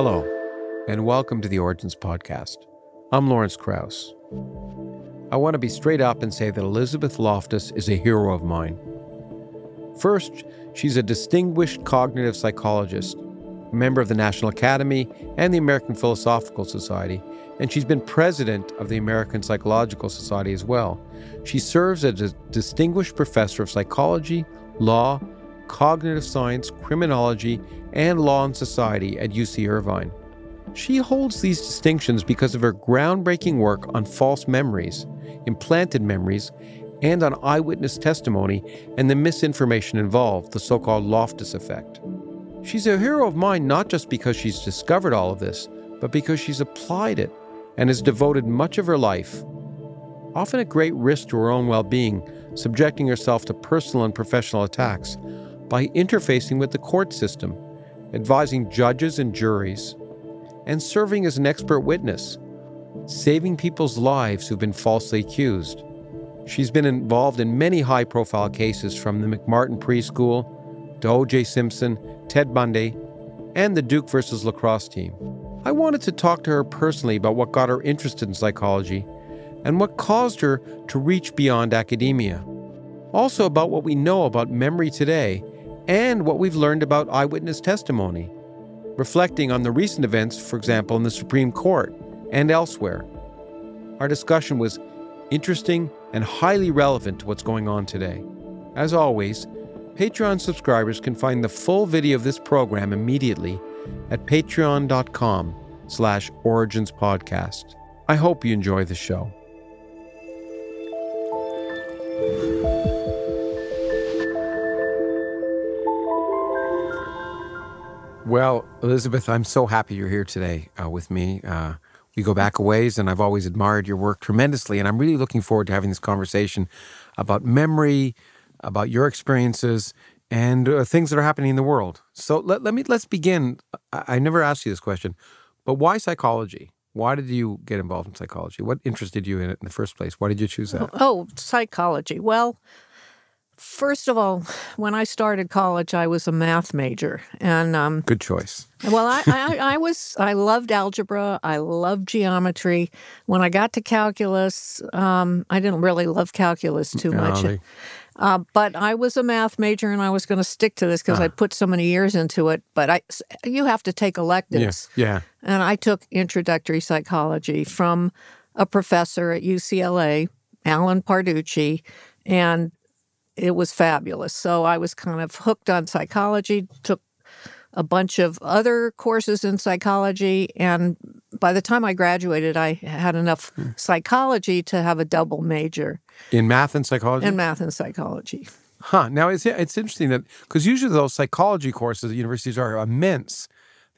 Hello, and welcome to the Origins Podcast. I'm Lawrence Krauss. I want to be straight up and say that Elizabeth Loftus is a hero of mine. First, she's a distinguished cognitive psychologist, a member of the National Academy and the American Philosophical Society, and she's been president of the American Psychological Society as well. She serves as a distinguished professor of psychology, law, cognitive science, criminology, and law and society at UC Irvine. She holds these distinctions because of her groundbreaking work on false memories, implanted memories, and on eyewitness testimony and the misinformation involved, the so called Loftus effect. She's a hero of mine not just because she's discovered all of this, but because she's applied it and has devoted much of her life, often at great risk to her own well being, subjecting herself to personal and professional attacks, by interfacing with the court system, advising judges and juries, and serving as an expert witness, saving people's lives who've been falsely accused. She's been involved in many high profile cases from the McMartin preschool to O.J. Simpson, Ted Bundy, and the Duke versus lacrosse team. I wanted to talk to her personally about what got her interested in psychology and what caused her to reach beyond academia. Also, about what we know about memory today and what we've learned about eyewitness testimony, reflecting on the recent events, for example, in the Supreme Court and elsewhere. Our discussion was interesting and highly relevant to what's going on today. As always, Patreon subscribers can find the full video of this program immediately at patreon.com slash origins podcast. I hope you enjoy the show. Well, Elizabeth, I'm so happy you're here today uh, with me. Uh, we go back a ways, and I've always admired your work tremendously. And I'm really looking forward to having this conversation about memory, about your experiences, and uh, things that are happening in the world. So let, let me let's begin. I, I never asked you this question, but why psychology? Why did you get involved in psychology? What interested you in it in the first place? Why did you choose that? Oh, psychology. Well, First of all, when I started college, I was a math major, and um, good choice. Well, I, I, I, was I loved algebra. I loved geometry. When I got to calculus, um, I didn't really love calculus too much. No, they... uh, but I was a math major, and I was going to stick to this because. I put so many years into it. But I, you have to take electives. Yeah. yeah. And I took introductory psychology from a professor at UCLA, Allen Parducci, and it was fabulous. So I was kind of hooked on psychology, took a bunch of other courses in psychology. And by the time I graduated, I had enough hmm. psychology to have a double major in math and psychology. In math and psychology. Huh. Now it's it's interesting that because usually those psychology courses at universities are immense.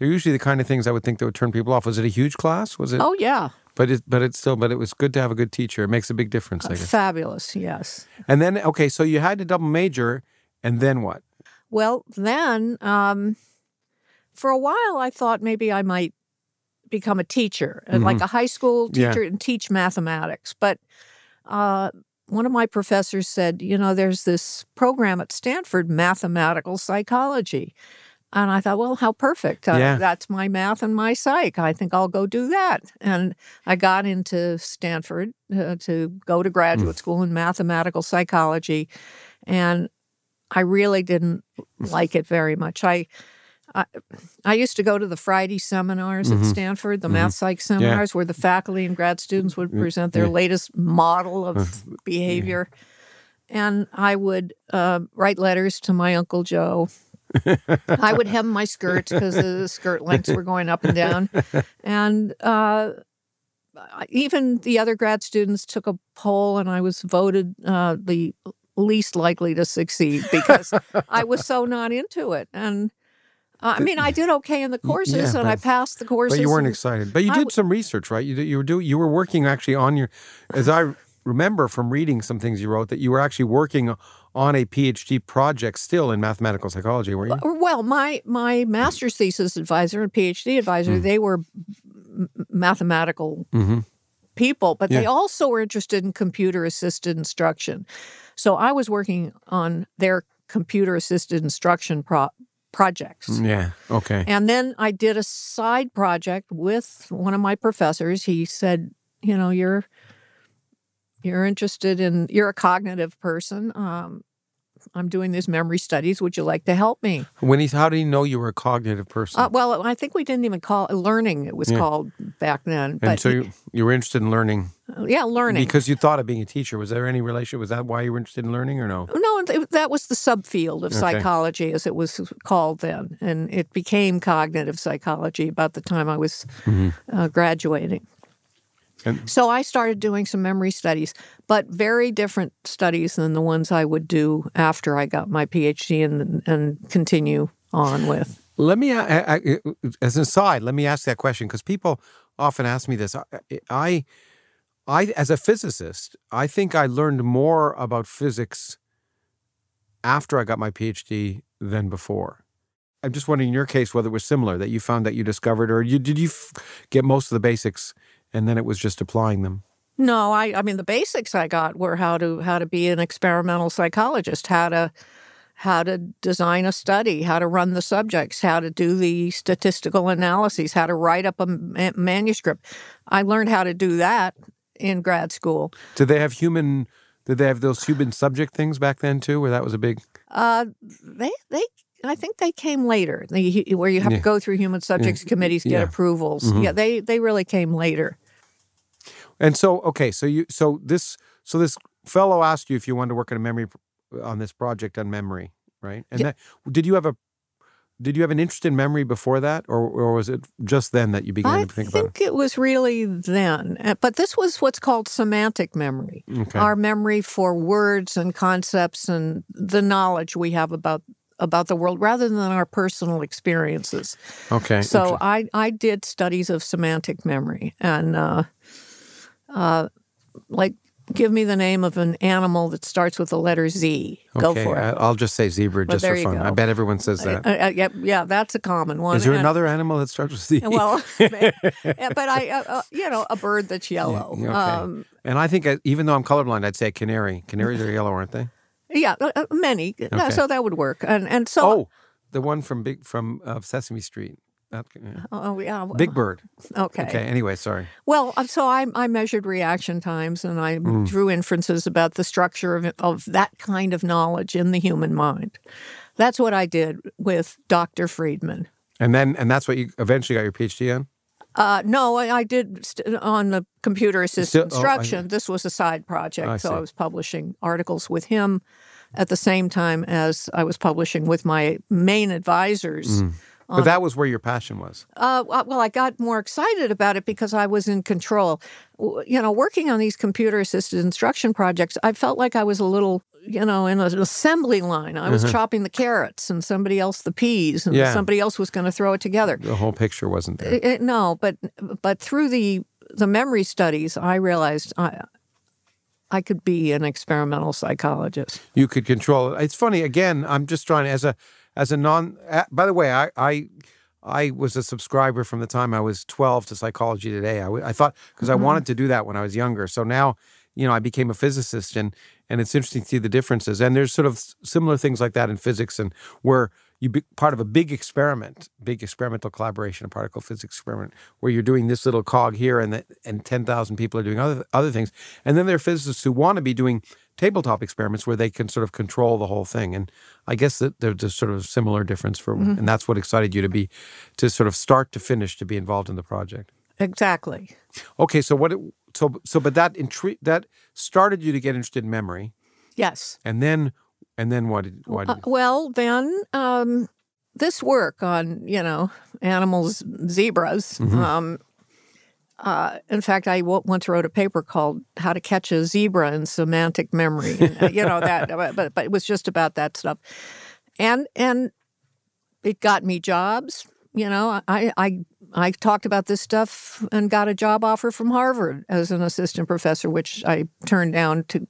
They're usually the kind of things I would think that would turn people off. Was it a huge class? Was it? Oh yeah. But it, but it's still, but it was good to have a good teacher. It makes a big difference. I guess. Fabulous, yes. And then, okay, so you had to double major, and then what? Well, then, um, for a while, I thought maybe I might become a teacher, uh, mm-hmm. like a high school teacher, yeah. and teach mathematics. But uh, one of my professors said, you know, there's this program at Stanford, mathematical psychology. And I thought, well, how perfect. Uh, yeah. That's my math and my psych. I think I'll go do that. And I got into Stanford uh, to go to graduate mm. school in mathematical psychology. And I really didn't like it very much. I, I, I used to go to the Friday seminars mm-hmm. at Stanford, the mm-hmm. math psych seminars, yeah. where the faculty and grad students would present their yeah. latest model of behavior. And I would uh, write letters to my Uncle Joe I would hem my skirts because the skirt lengths were going up and down. And uh, even the other grad students took a poll, and I was voted uh, the least likely to succeed because I was so not into it. And uh, I mean, I did okay in the courses, yeah, and I passed the courses. But you weren't excited. But you did some research, right? You did, you were doing you were working actually on your, as I remember from reading some things you wrote, that you were actually working on a PhD project still in mathematical psychology, were you? Well, my my master's thesis advisor and PhD advisor, mm. they were mathematical mm-hmm. people, but yeah. they also were interested in computer assisted instruction. So I was working on their computer assisted instruction pro- projects. Yeah. Okay. And then I did a side project with one of my professors. He said, you know, you're you're interested in you're a cognitive person. Um, I'm doing these memory studies. Would you like to help me? When he's, how did he know you were a cognitive person? Uh, well, I think we didn't even call it learning. It was Yeah. called back then. and But so you, you were interested in learning yeah, learning. because you thought of being a teacher. Was there any relation? Was that why you were interested in learning, or no? no, th- that was the subfield of Okay. psychology, as it was called then, and it became cognitive psychology about the time I was Mhm. uh, graduating. And- so I started doing some memory studies, but very different studies than the ones I would do after I got my PhD and and continue on with. Let me, as an aside, let me ask that question because people often ask me this. I, I, I, as a physicist, I think I learned more about physics after I got my PhD than before. I'm just wondering, in your case, whether it was similar that you found that you discovered, or you did you f- get most of the basics, and then it was just applying them. No, I I mean the basics I got were how to how to be an experimental psychologist, how to how to design a study, how to run the subjects, how to do the statistical analyses, how to write up a ma- manuscript. I learned how to do that in grad school. Did they have human? Did they have those human subject things back then too, where that was a big? Uh, they they I think they came later. They, where you have Yeah. to go through human subjects committees, get Yeah. approvals. Mhm. Yeah, they they really came later. And so, okay, so you, so this, so this fellow asked you if you wanted to work on a memory on this project on memory, right? And Yeah. that, did you have a, did you have an interest in memory before that, or or was it just then that you began I to think about it? I think it was really then, Uh, but this was what's called semantic memory. it? Okay. our memory for words and concepts and the knowledge we have about about the world rather than our personal experiences. okay. So I I did studies of semantic memory and uh, uh, like give me the name of an animal that starts with the letter Z. Go okay, for it. I'll just say zebra Well, just for fun. I bet everyone says Uh, that. uh, yeah, yeah, that's a common one. Is there And- another animal that starts with Z? Well, but I, uh, uh, you know, a bird that's yellow. okay. Um, and I think, even though I'm colorblind, I'd say a canary. Canaries are yellow, aren't they? Yeah, uh, uh, many. Okay. So that would work. And and so Oh, the one from Big from uh, Sesame Street. That, yeah. oh yeah, Big Bird. Okay. Okay. Anyway, sorry. Well, uh, so I, I measured reaction times and I Mm. drew inferences about the structure of, of that kind of knowledge in the human mind. That's what I did with Dr. Freedman. And then, and that's what you eventually got your PhD on. Uh, no, I, I did st- on the computer assisted oh, instruction. this was a side project. I so see. I was publishing articles with him at the same time as I was publishing with my main advisors. But that was where your passion was. Uh, well, I got more excited about it because I was in control. You know, working on these computer assisted instruction projects, I felt like I was a little, you know, in an assembly line. I was chopping the carrots and somebody else the peas, and Uh-huh. Yeah. somebody else was going to throw it together. The whole picture wasn't there. It- it- no, but but through the the memory studies, I realized I I could be an experimental psychologist. You could control it. It's funny. Again, I'm just trying as a as a non. By the way, I I I was a subscriber from the time I was 12 to Psychology Today. I, I thought because I mm-hmm. wanted to do that when I was younger. So now, you know, I became a physicist, and and it's interesting to see the differences. And there's sort of similar things like that in physics, and where you be part of a big experiment, big experimental collaboration, a particle physics experiment, where you're doing this little cog here, and the, and 10,000 people are doing other other things. And then there are physicists who want to be doing tabletop experiments where they can sort of control the whole thing. And I guess that there's a sort of similar difference for, and that's what excited you to be, to sort of start to finish to be involved in the project. Exactly. Okay, so what? It, so so, but that intri- that started you to get interested in memory, Yes. and then and then what? Did, why Uh, did, well, then um, this work on you know animals, zebras. Mm-hmm. Um, uh, in fact, I w- once wrote a paper called "How to Catch a Zebra in Semantic Memory." And, uh, you know that, but but it was just about that stuff, and and it got me jobs. You know, I I I talked about this stuff and got a job offer from Harvard as an assistant professor, which I turned down to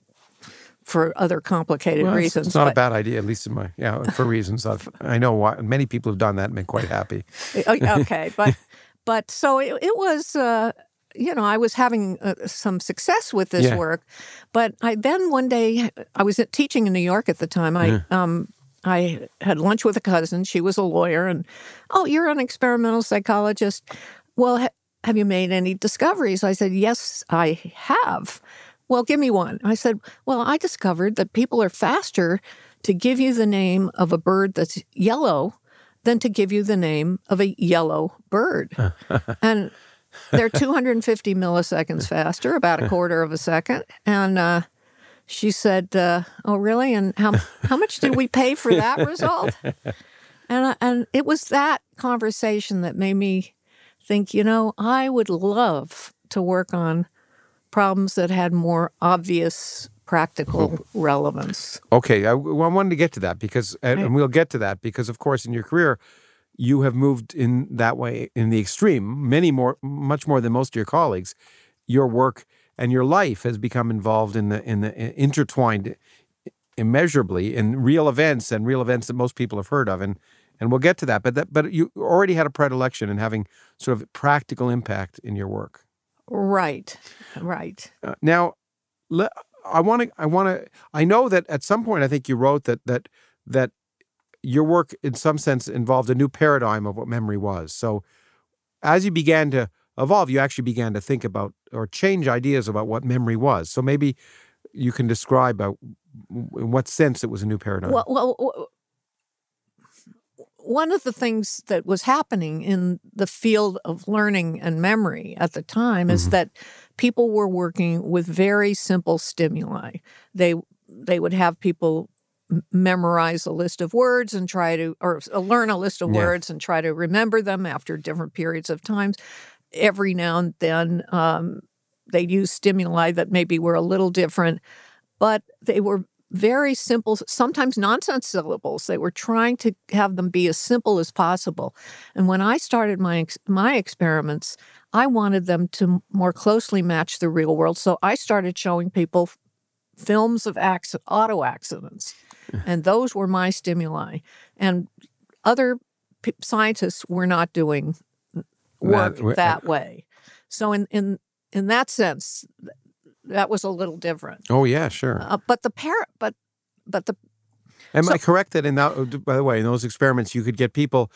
for other complicated Well, reasons. It's not a bad idea, at least in my yeah, for reasons I've, I know why many people have done that and been quite happy. Okay, but but so it, it was. Uh, you know, I was having uh, some success with this Yeah. work, but I then one day I was teaching in New York at the time. I um, I had lunch with a cousin. She was a lawyer, and oh, you're an experimental psychologist. Well, ha- have you made any discoveries? I said, yes, I have. Well, give me one. I said, well, I discovered that people are faster to give you the name of a bird that's yellow than to give you the name of a yellow bird. and they're 250 milliseconds faster, about a quarter of a second. And uh, she said, uh, "Oh, really? And how how much did we pay for that result?" And uh, and it was that conversation that made me think. You know, I would love to work on problems that had more obvious practical relevance. Okay, I, I, wanted to get to that because, and, and we'll get to that because, of course, in your career, you have moved in that way in the extreme, many more, much more than most of your colleagues. Your work and your life has become involved in the in the intertwined immeasurably in real events and real events that most people have heard of and and we'll get to that but that but you already had a predilection in having sort of practical impact in your work right right uh, now i want to i want to i know that at some point i think you wrote that that that your work in some sense involved a new paradigm of what memory was so as you began to evolve, you actually began to think about or change ideas about what memory was. So maybe you can describe uh, in what sense it was a new paradigm. Well, well, one of the things that was happening in the field of learning and memory at the time mm-hmm. is that people were working with very simple stimuli. They they would have people memorize a list of words and try to or uh, learn a list of yeah. words and try to remember them after different periods of times every now and then um, they'd use stimuli that maybe were a little different, but they were very simple, sometimes nonsense syllables. They were trying to have them be as simple as possible. And when I started my my experiments, I wanted them to more closely match the real world. So I started showing people films of accident, auto accidents, and those were my stimuli. And other p- scientists were not doing work that, that way. So in in in that sense, that was a little different. Oh yeah, sure. Uh, but the parent, but but the. Am so, I correct that in that? By the way, in those experiments, you could get people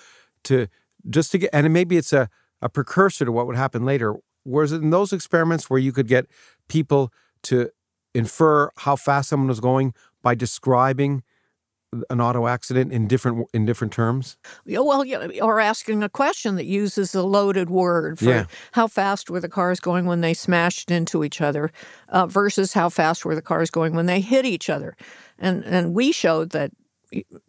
to just to get, and maybe it's a a precursor to what would happen later. Whereas in those experiments where you could get people to infer how fast someone was going by describing an auto accident in different in different terms? Well, or asking a question that uses a loaded word for yeah. how fast were the cars going when they smashed into each other uh, versus how fast were the cars going when they hit each other, and and we showed that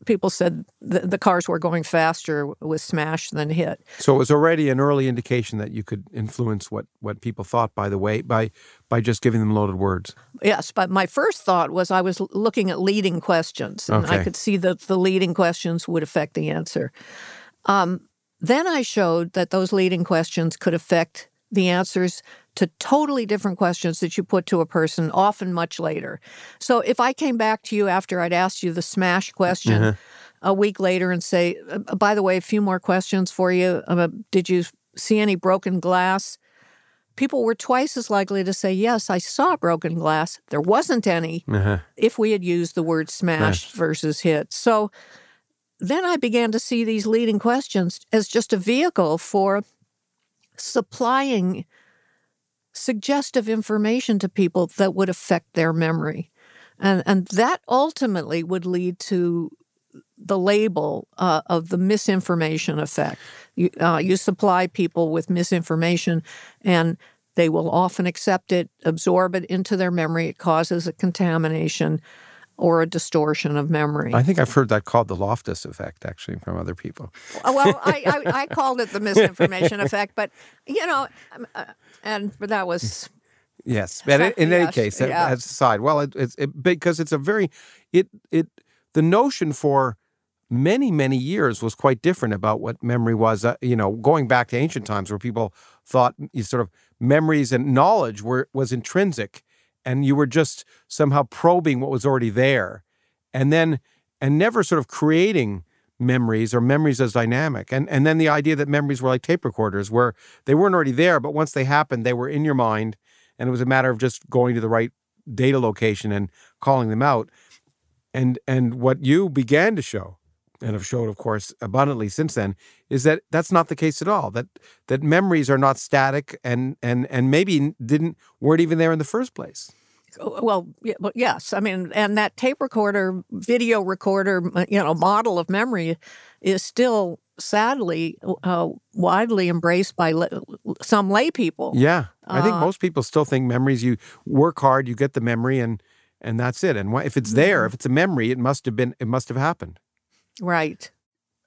people said the, the, cars were going faster with smash than hit. So it was already an early indication that you could influence what, what people thought by the way by by just giving them loaded words. Yes, but my first thought was I was looking at leading questions and okay. I could see that the leading questions would affect the answer. Um, then I showed that those leading questions could affect the answers to totally different questions that you put to a person, often much later. So if I came back to you after I'd asked you the smash question uh-huh. a week later and say, uh, by the way, a few more questions for you. Uh, did you see any broken glass? People were twice as likely to say, Yes, I saw broken glass. There wasn't any uh-huh. if we had used the word smash versus hit. So then I began to see these leading questions as just a vehicle for supplying suggestive information to people that would affect their memory. And, and that ultimately would lead to the label uh, of the misinformation effect. You, uh, you supply people with misinformation, and they will often accept it, absorb it into their memory. It causes a contamination or a distortion of memory. I think I've heard that called the Loftus effect, actually, from other people. well, I, I, I, called it the misinformation effect, but you know, um, uh, and that was. Yes, but in, in yes, any case, yeah. as aside, well, it, it's it, because it's a very it it the notion for many many years was quite different about what memory was. Uh, you know, going back to ancient times where people thought you sort of memories and knowledge were was intrinsic and you were just somehow probing what was already there. And then and never sort of creating memories or memories as dynamic. And and then the idea that memories were like tape recorders where they weren't already there but once they happened they were in your mind and it was a matter of just going to the right data location and calling them out. And and what you began to show and have showed of course abundantly since then is that that's not the case at all that that memories are not static and and and maybe didn't weren't even there in the first place well, yes. I mean, and that tape recorder, video recorder, you know, model of memory is still sadly uh, widely embraced by la- some lay people. Yeah, I think uh, most people still think memories. You work hard, you get the memory, and and that's it. And if it's there, mm-hmm. if it's a memory, it must have been. It must have happened. Right.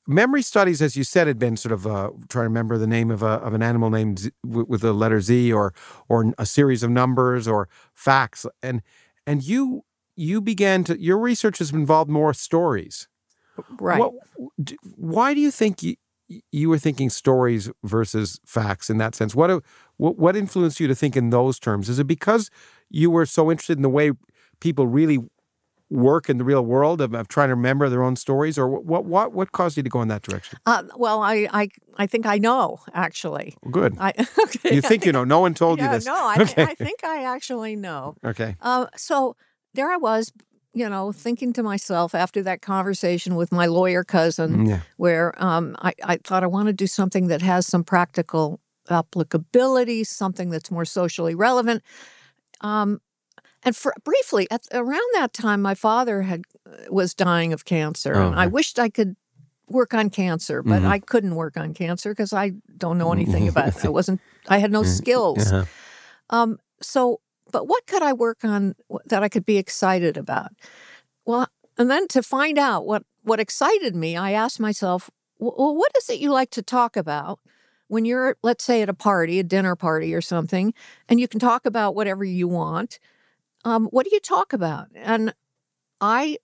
Memory studies, as you said, had been sort of uh, trying to remember the name of a of an animal named Z, with the letter Z, or or a series of numbers, or facts, and and you you began to your research has involved more stories. Right. What, why do you think you, you were thinking stories versus facts in that sense? What, what what influenced you to think in those terms? Is it because you were so interested in the way people really work in the real world of, of, trying to remember their own stories, or what what what caused you to go in that direction? Uh, well, I, I I think I know actually. Good. I, okay, you think you know? No one told yeah, you this. No, I, okay. I think I actually know. Okay. Uh, so there I was, you know, thinking to myself after that conversation with my lawyer cousin, mm, yeah. where um, I, I thought I want to do something that has some practical applicability, something that's more socially relevant. Um, and for briefly, at, around that time, my father had uh, was dying of cancer, oh, and I wished I could work on cancer, but mm-hmm. I couldn't work on cancer because I don't know anything about it. I wasn't. I had no mm-hmm. skills. Uh-huh. Um, so, but what could I work on that I could be excited about? Well, and then to find out what what excited me, I asked myself, well, what is it you like to talk about? When you're, let's say, at a party, a dinner party or something, and you can talk about whatever you want, um, what do you talk about? And I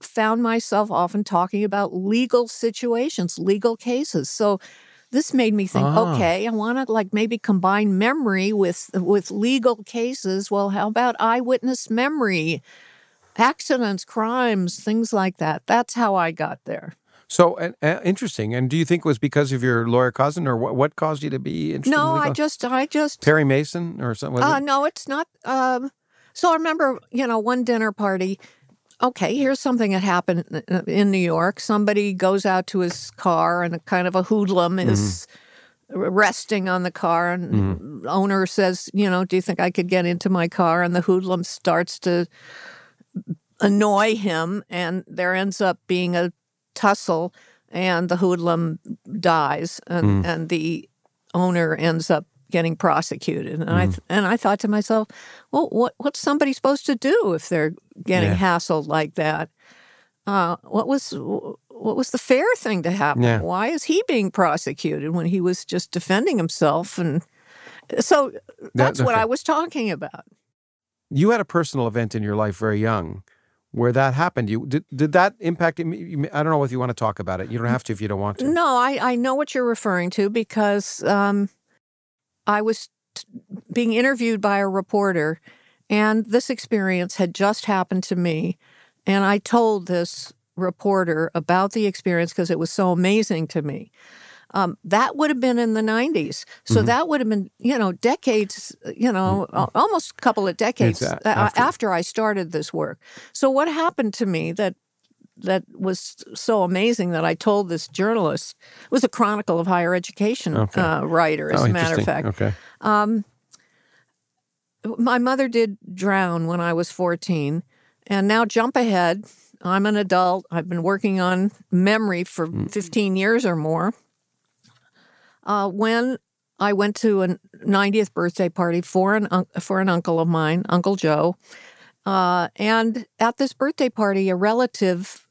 found myself often talking about legal situations, legal cases. So this made me think, ah. okay, I want to like maybe combine memory with with legal cases. Well, how about eyewitness memory, accidents, crimes, things like that? That's how I got there. So uh, uh, interesting. And do you think it was because of your lawyer cousin, or what? What caused you to be interested? No, in I just, I just Perry Mason or something. Uh, it? No, it's not. Um, so I remember, you know, one dinner party. Okay, here's something that happened in New York. Somebody goes out to his car, and a kind of a hoodlum is mm-hmm. resting on the car, and mm-hmm. owner says, "You know, do you think I could get into my car?" And the hoodlum starts to annoy him, and there ends up being a tussle, and the hoodlum dies, and mm. and the owner ends up getting prosecuted. And mm. I and I thought to myself, well, what what's somebody supposed to do if they're getting yeah. hassled like that? Uh, what was what was the fair thing to happen? Yeah. Why is he being prosecuted when he was just defending himself? And so that's that, what I was talking about. You had a personal event in your life very young where that happened. You did did that impact? I don't know if you want to talk about it. You don't have to if you don't want to. No, I I know what you're referring to because um, I was t- being interviewed by a reporter, and this experience had just happened to me. And I told this reporter about the experience because it was so amazing to me. Um, that would have been in the 90s. So mm-hmm. that would have been, you know, decades, you know, mm-hmm. almost a couple of decades after. after I started this work. So what happened to me that that was so amazing that I told this journalist it was a chronicle of higher education okay. uh, writer, as oh, a matter of fact. Okay. Um, my mother did drown when I was 14, and now jump ahead. I'm an adult. I've been working on memory for mm. 15 years or more. Uh, when I went to a 90th birthday party for an for an uncle of mine, Uncle Joe, uh, and at this birthday party, a relative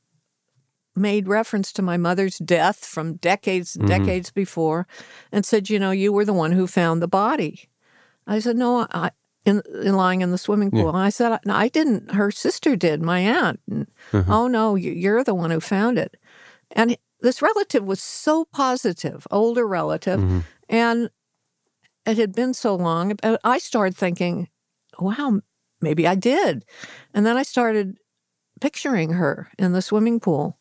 made reference to my mother's death from decades and mm-hmm. decades before and said, You know, you were the one who found the body. I said, No, I, in, in lying in the swimming pool. Yeah. And I said, no, I didn't. Her sister did, my aunt. And, uh-huh. Oh, no, you're the one who found it. And this relative was so positive, older relative. Mm-hmm. And it had been so long. I started thinking, wow, maybe I did. And then I started picturing her in the swimming pool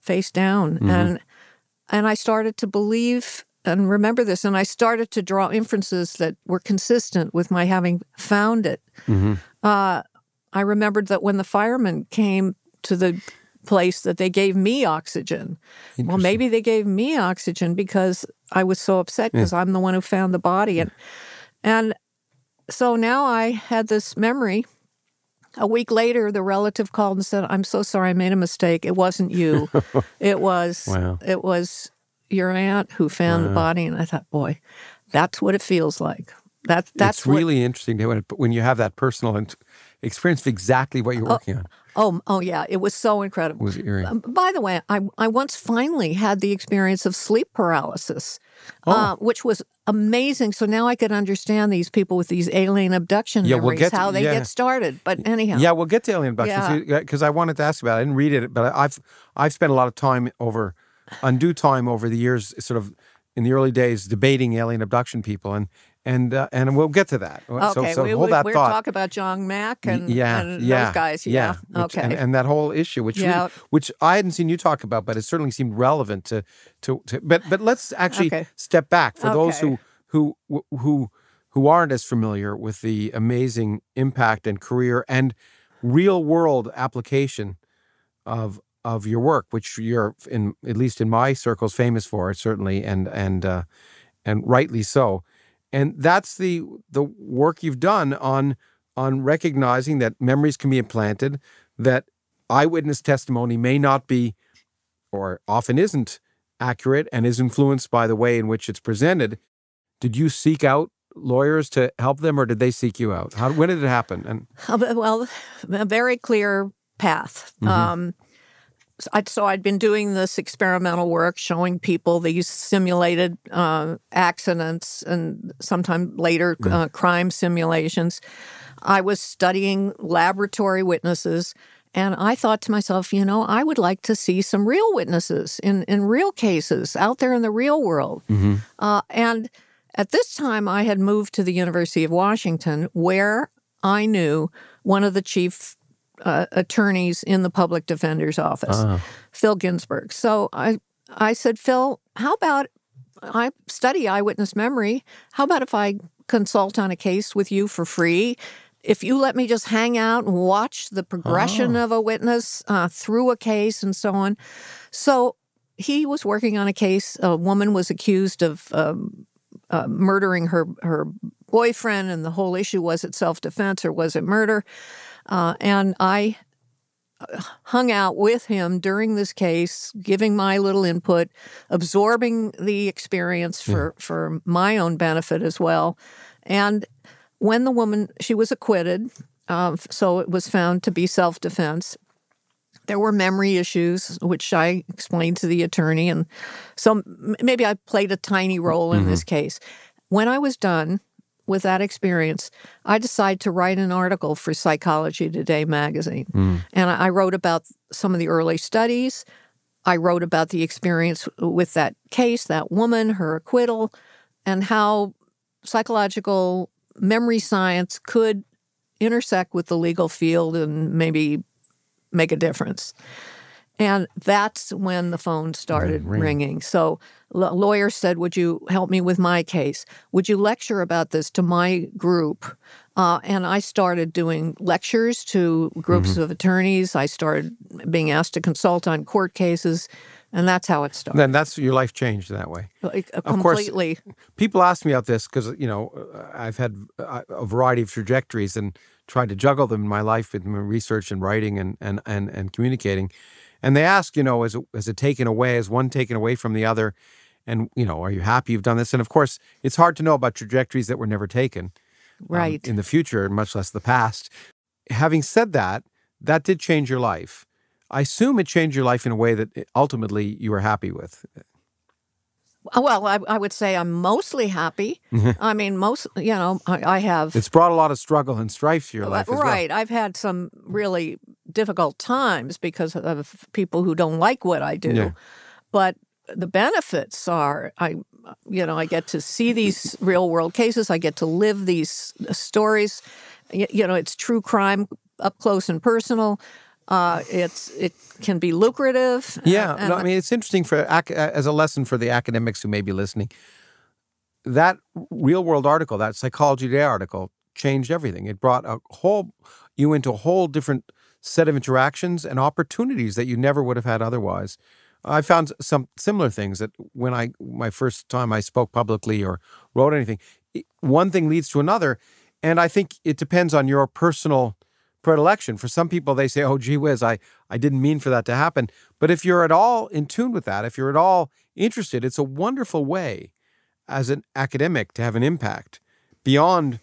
face down. Mm-hmm. And and I started to believe and remember this, and I started to draw inferences that were consistent with my having found it. Mm-hmm. Uh, I remembered that when the firemen came to the place that they gave me oxygen. Well, maybe they gave me oxygen because I was so upset because yeah. I'm the one who found the body and and so now I had this memory. A week later, the relative called and said, "I'm so sorry, I made a mistake. It wasn't you. it was wow. it was your aunt who found wow. the body." And I thought, boy, that's what it feels like. That that's it's really what, interesting when when you have that personal experience of exactly what you're oh, working on. Oh, oh yeah, it was so incredible. It was eerie. Um, by the way, I I once finally had the experience of sleep paralysis, oh. uh, which was amazing. So now I could understand these people with these alien abduction yeah, memories, we'll to, how they yeah. get started. But anyhow, yeah, we'll get to alien abductions because yeah. I wanted to ask about. it. I didn't read it, but I've I've spent a lot of time over undue time over the years, sort of in the early days, debating alien abduction people, and and uh, and we'll get to that. Okay, so, so we, hold that we're thought. talk about John Mack and, yeah, and yeah, those guys. Yeah, yeah. okay, and, and, that whole issue, which yeah. we, which I hadn't seen you talk about, but it certainly seemed relevant to to. to but but let's actually okay. step back for okay. those who who who who aren't as familiar with the amazing impact and career and real world application of of your work, which you're in at least in my circles famous for, certainly, and and uh, and rightly so and that's the the work you've done on on recognizing that memories can be implanted that eyewitness testimony may not be or often isn't accurate and is influenced by the way in which it's presented. Did you seek out lawyers to help them or did they seek you out? How when did it happen? And uh, well a very clear path. Mm-hmm. um, so I'd been doing this experimental work, showing people these simulated uh, accidents and sometime later mm. uh, crime simulations. I was studying laboratory witnesses, and I thought to myself, you know, I would like to see some real witnesses in in real cases out there in the real world. Mm-hmm. Uh, and at this time, I had moved to the University of Washington, where I knew one of the chief uh, attorneys in the public defender's office, uh. Phil Ginsburg. So I, I said, Phil, how about I study eyewitness memory? How about if I consult on a case with you for free? If you let me just hang out and watch the progression oh. of a witness uh, through a case and so on. So he was working on a case. A woman was accused of um, uh, murdering her her boyfriend, and the whole issue was it self defense or was it murder? Uh, and I uh, hung out with him during this case, giving my little input, absorbing the experience for, yeah. for my own benefit as well. And when the woman, she was acquitted, uh, so it was found to be self defense. There were memory issues, which I explained to the attorney. And so maybe I played a tiny role in mm-hmm. this case. When I was done, with that experience, I decided to write an article for Psychology Today magazine. Mm. And I wrote about some of the early studies. I wrote about the experience with that case, that woman, her acquittal, and how psychological memory science could intersect with the legal field and maybe make a difference. And that's when the phone started ring. ringing. So a lawyer said, Would you help me with my case? Would you lecture about this to my group? Uh, and I started doing lectures to groups mm-hmm. of attorneys. I started being asked to consult on court cases. And that's how it started. Then that's your life changed that way. Like, uh, completely. Of course, people ask me about this because you know I've had a variety of trajectories and tried to juggle them in my life with my research and writing and and and, and communicating. And they ask, you know, is it, is it taken away? Is one taken away from the other? And, you know, are you happy you've done this? And of course, it's hard to know about trajectories that were never taken. Um, right. Um, in the future, much less the past. Having said that, that did change your life. I assume it changed your life in a way that eh, ultimately you were happy with. Uh, well, I, I, would say I'm mostly happy. I mean, most, you know, I, I, have. It's brought a lot of struggle and strife to your life. right. Well. I've had some really difficult times because of people who don't like what I do. Yeah. But the benefits are I, you know, I get to see these real world cases. I get to live these stories. You, you know, it's true crime up close and personal. Uh, it's it can be lucrative. Yeah, and, no, I mean it's interesting for as a lesson for the academics who may be listening. That real world article, that Psychology Today article, changed everything. It brought a whole you into a whole different set of interactions and opportunities that you never would have had otherwise. I found some similar things that when I my first time I spoke publicly or wrote anything, one thing leads to another, and I think it depends on your personal predilection. For some people, they say, "Oh, gee whiz, I I didn't mean for that to happen." But if you're at all in tune with that, if you're at all interested, it's a wonderful way as an academic to have an impact beyond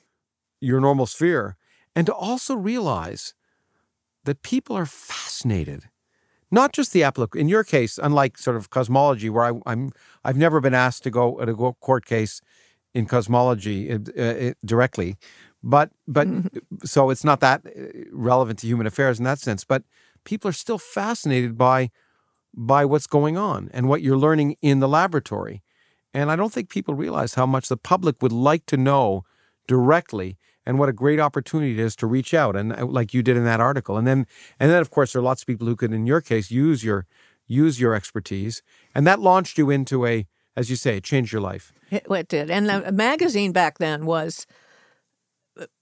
your normal sphere, and to also realize that people are fascinated not just the application. In your case, unlike sort of cosmology, where I, am I've never been asked to go at a court case in cosmology uh, uh, directly, but but mm-hmm. so it's not that uh, relevant to human affairs in that sense. But people are still fascinated by by what's going on and what you're learning in the laboratory, and I don't think people realize how much the public would like to know directly and what a great opportunity it is to reach out and uh, like you did in that article and then and then of course there are lots of people who could in your case use your use your expertise and that launched you into a as you say it changed your life it, it did and the magazine back then was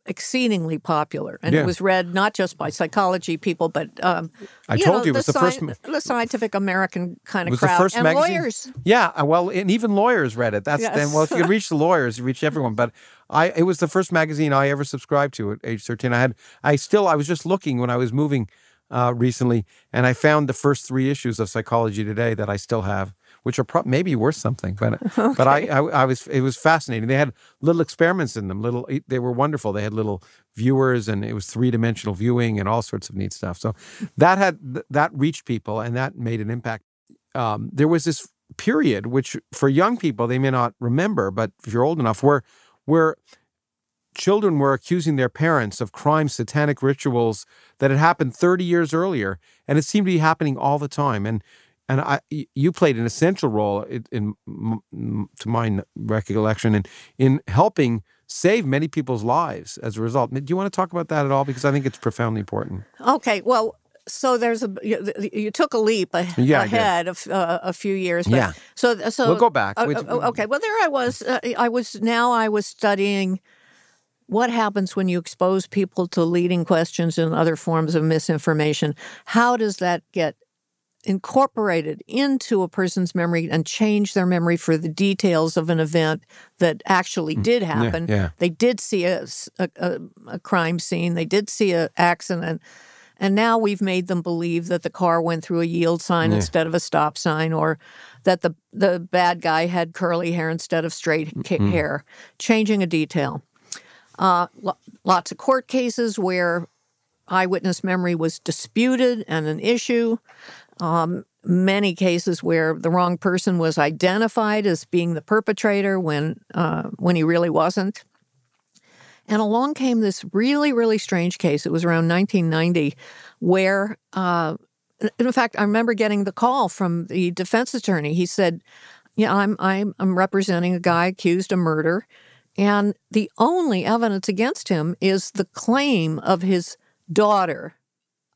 exceedingly popular, and yeah. it was read not just by psychology people, but um, I told know, you it was the, the first the Scientific American kind of crowd, and magazine. lawyers. Yeah, uh, well, and even lawyers read it. That's yes. then. Well, if you reach the lawyers, you reach everyone. But I, it was the first magazine I ever subscribed to at age thirteen. I had, I still, I was just looking when I was moving uh, recently, and I found the first three issues of Psychology Today that I still have which are pro- maybe worth something. But okay. but I, I, I was it was fascinating. They had little experiments in them. Little they were wonderful. They had little viewers, and it was three dimensional viewing and all sorts of neat stuff. So that had that reached people, and that made an impact. Um, there was this period which for young people they may not remember, but if you're old enough, where where children were accusing their parents of crime, satanic rituals that had happened 30 years earlier, and it seemed to be happening all the time. And and I, you played an essential role in, in, to my recollection, in in helping save many people's lives as a result. Do you want to talk about that at all? Because I think it's profoundly important. Okay, well, so there's a you, you took a leap a, yeah, ahead of uh, a few years. yeah. So so we'll go back. Uh, okay. Well, there I was. Uh, I was now I was studying what happens when you expose people to leading questions and other forms of misinformation. How does that get incorporated into a person's memory and change their memory for the details of an event that actually mm, did happen. Yeah, yeah. They did see a, a, a crime scene, they did see an accident. And now we've made them believe that the car went through a yield sign yeah. instead of a stop sign, or that the, the bad guy had curly hair instead of straight mm-hmm. hair, changing a detail. Uh, lo- lots of court cases where eyewitness memory was disputed and an issue um, many cases where the wrong person was identified as being the perpetrator when uh, when he really wasn't. And along came this really, really strange case. It was around 1990, where, uh, in fact, I remember getting the call from the defense attorney. He said, "Yeah, I'm I'm I'm representing a guy accused of murder, and the only evidence against him is the claim of his daughter,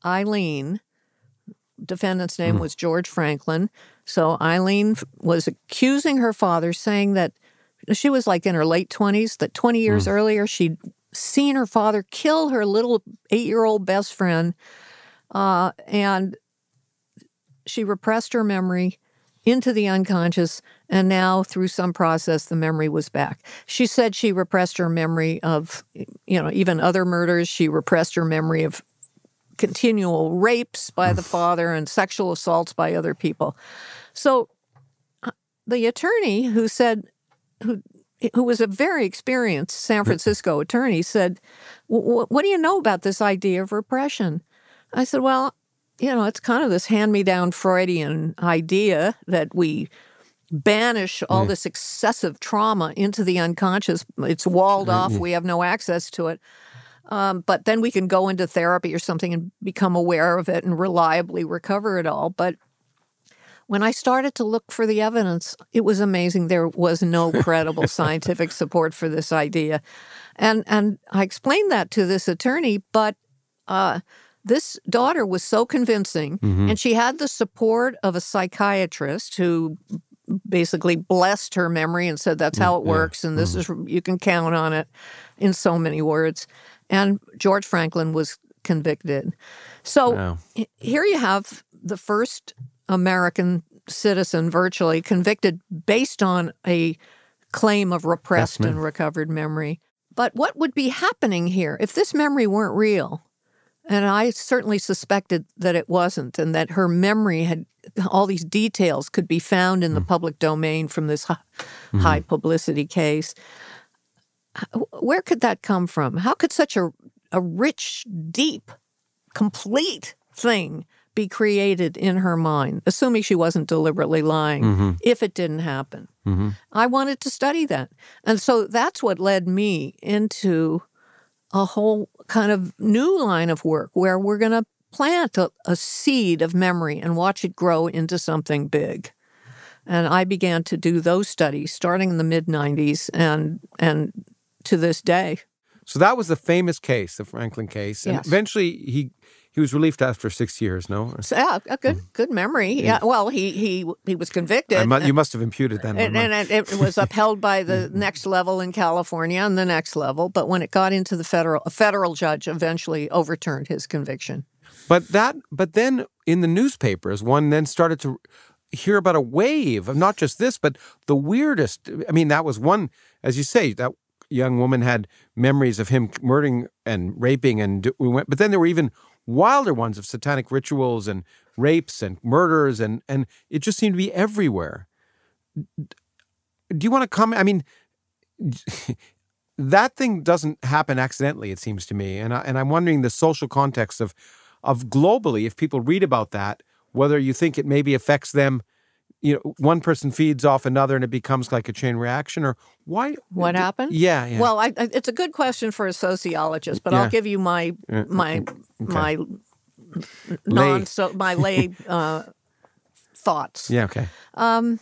Eileen." Defendant's name mm. was George Franklin. So Eileen was accusing her father, saying that she was like in her late 20s, that 20 years mm. earlier she'd seen her father kill her little eight year old best friend. Uh, and she repressed her memory into the unconscious, and now through some process, the memory was back. She said she repressed her memory of, you know, even other murders. She repressed her memory of continual rapes by the father and sexual assaults by other people. So uh, the attorney who said, who who was a very experienced San Francisco attorney, said, "What do you know about this idea of repression?" I said, "Well, you know, it's kind of this hand-me-down Freudian idea that we." banish all mm. this excessive trauma into the unconscious. It's walled mm, off. Mm. We have no access to it. Um, but then we can go into therapy or something and become aware of it and reliably recover it all. But when I started to look for the evidence, it was amazing. There was no credible scientific support for this idea. And, and I explained that to this attorney, but uh, this daughter was so convincing, mm-hmm. and she had the support of a psychiatrist who basically blessed her memory and said that's how it works and this mm-hmm. is you can count on it in so many words and George Franklin was convicted. So wow. here you have the first American citizen virtually convicted based on a claim of repressed and recovered memory. But what would be happening here if this memory weren't real? And I certainly suspected that it wasn't, and that her memory had all these details could be found in the mm. public domain from this high, mm. high publicity case. Where could that come from? How could such a, a rich, deep, complete thing be created in her mind, assuming she wasn't deliberately lying, mm-hmm. if it didn't happen? Mm-hmm. I wanted to study that. And so that's what led me into a whole kind of new line of work where we're going to plant a, a, seed of memory and watch it grow into something big. And I began to do those studies starting in the mid 90s and and to this day. So that was the famous case, the Franklin case. And yes. eventually he he was relieved after six years. No, so, yeah, a good mm. good memory. Yeah. yeah. Well, he he he was convicted. Mu- you must have imputed that. And, and it, it, was upheld by the next level in California and the next level. But when it got into the federal, a federal judge eventually overturned his conviction. But that, but then in the newspapers, one then started to hear about a wave of not just this, but the weirdest. I mean, that was one, as you say, that young woman had memories of him murdering and raping, and we went. But then there were even wilder ones of satanic rituals and rapes and murders and and it just seemed to be everywhere. Do you want to comment? I mean, that thing doesn't happen accidentally. It seems to me, and I, and I'm wondering the social context of of globally if people read about that, whether you think it maybe affects them you know one person feeds off another and it becomes like a chain reaction or why what happened yeah, yeah. well I, it's a good question for a sociologist but yeah. i'll give you my my okay. my non so my lay uh, thoughts yeah okay um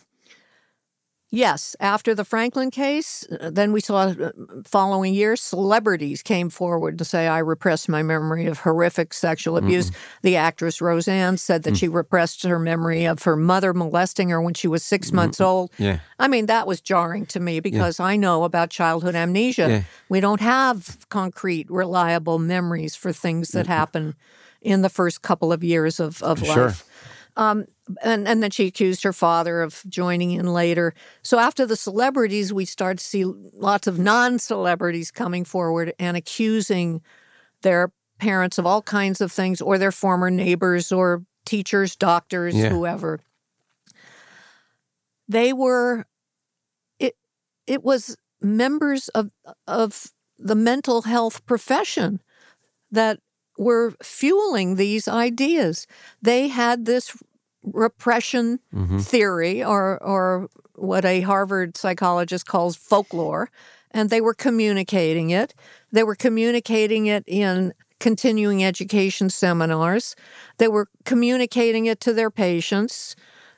Yes, after the Franklin case, uh, then we saw uh, following years celebrities came forward to say I repressed my memory of horrific sexual abuse. Mm-hmm. The actress Roseanne said that mm-hmm. she repressed her memory of her mother molesting her when she was 6 mm-hmm. months old. Yeah. I mean that was jarring to me because yeah. I know about childhood amnesia. Yeah. We don't have concrete reliable memories for things that happen in the first couple of years of, of sure. life. Um, and, and then she accused her father of joining in later. So after the celebrities, we start to see lots of non celebrities coming forward and accusing their parents of all kinds of things or their former neighbors or teachers, doctors, yeah. whoever. They were it it was members of of the mental health profession that were fueling these ideas. They had this repression mm-hmm. theory or or what a Harvard psychologist calls folklore and they were communicating it. They were communicating it in continuing education seminars. They were communicating it to their patients.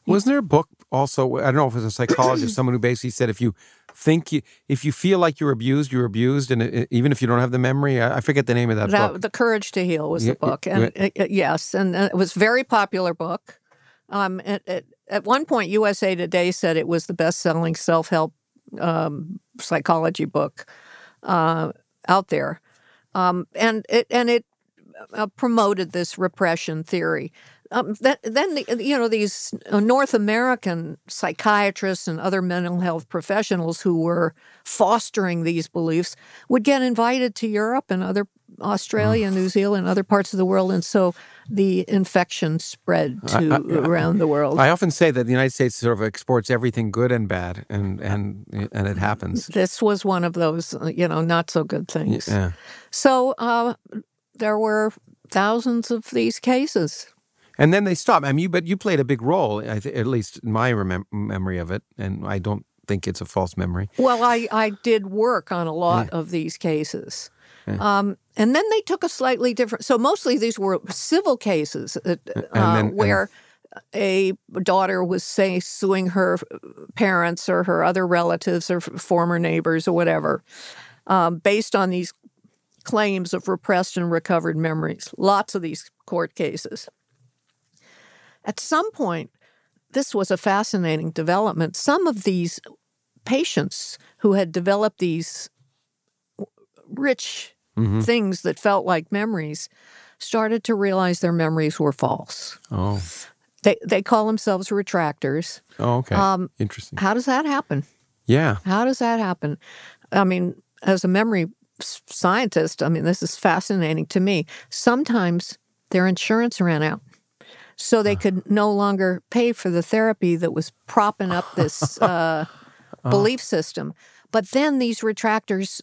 Wasn't there a book also i don't know if it was a psychologist someone who basically said if you think you if you feel like you're abused you're abused and it, even if you don't have the memory I, I, forget the name of that, that book. The courage to heal was the book and it, yes and it was a very popular book um, at, at, at, one point, USA Today said it was the best selling self help um, psychology book uh, out there. Um, and it, and it uh, promoted this repression theory. Um, that, then the, you know these North American psychiatrists and other mental health professionals who were fostering these beliefs would get invited to Europe and other Australia, New Zealand, other parts of the world, and so the infection spread to I, I, around the world. I often say that the United States sort of exports everything good and bad, and and and it happens. This was one of those, uh, you know, not so good things. Yeah. So uh, there were thousands of these cases. And then they stopped. I mean, you, but you played a big role, at least in my remem- memory of it, and I don't think it's a false memory. Well, I, I did work on a lot yeah. of these cases. Yeah. Um, and then they took a slightly different. So mostly these were civil cases uh, uh, then, where a daughter was say suing her parents or her other relatives or former neighbors or whatever, um, based on these claims of repressed and recovered memories. Lots of these court cases. At some point, this was a fascinating development. Some of these patients who had developed these rich mm-hmm. things that felt like memories started to realize their memories were false. Oh. They they call themselves retractors. Oh, okay. Um, Interesting. How does that happen? Yeah. How does that happen? I mean, as a memory scientist, I mean, this is fascinating to me. Sometimes their insurance ran out. So they could no longer pay for the therapy that was propping up this uh, belief system. But then these retractors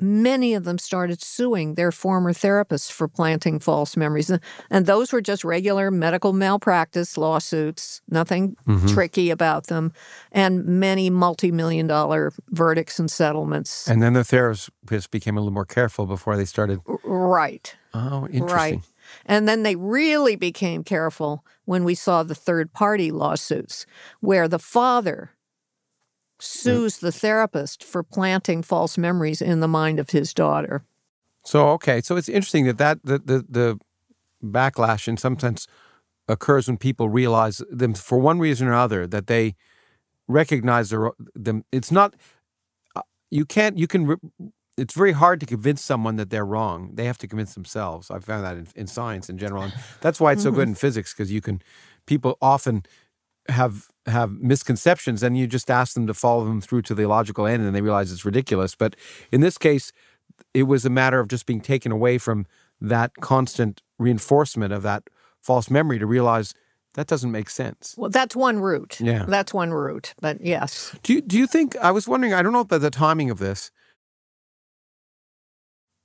many of them started suing their former therapists for planting false memories. And those were just regular medical malpractice lawsuits, nothing mm-hmm. tricky about them, and many multi million dollar verdicts and settlements. And then the therapists became a little more careful before they started. Right. Oh, interesting. Right. And then they really became careful when we saw the third party lawsuits, where the father sues the therapist for planting false memories in the mind of his daughter. So okay, so it's interesting that that the the, the backlash in some sense occurs when people realize them for one reason or other that they recognize their, them. It's not uh, you can't you can. It's very hard to convince someone that they're wrong. They have to convince themselves. I've found that in, in science in general, and that's why it's so good mm-hmm. in physics because you can. People often have have misconceptions and you just ask them to follow them through to the logical end and they realize it's ridiculous but in this case it was a matter of just being taken away from that constant reinforcement of that false memory to realize that doesn't make sense. Well, that's one route. Yeah, that's one route. But yes. Do you, do you think? I was wondering. I don't know about the timing of this.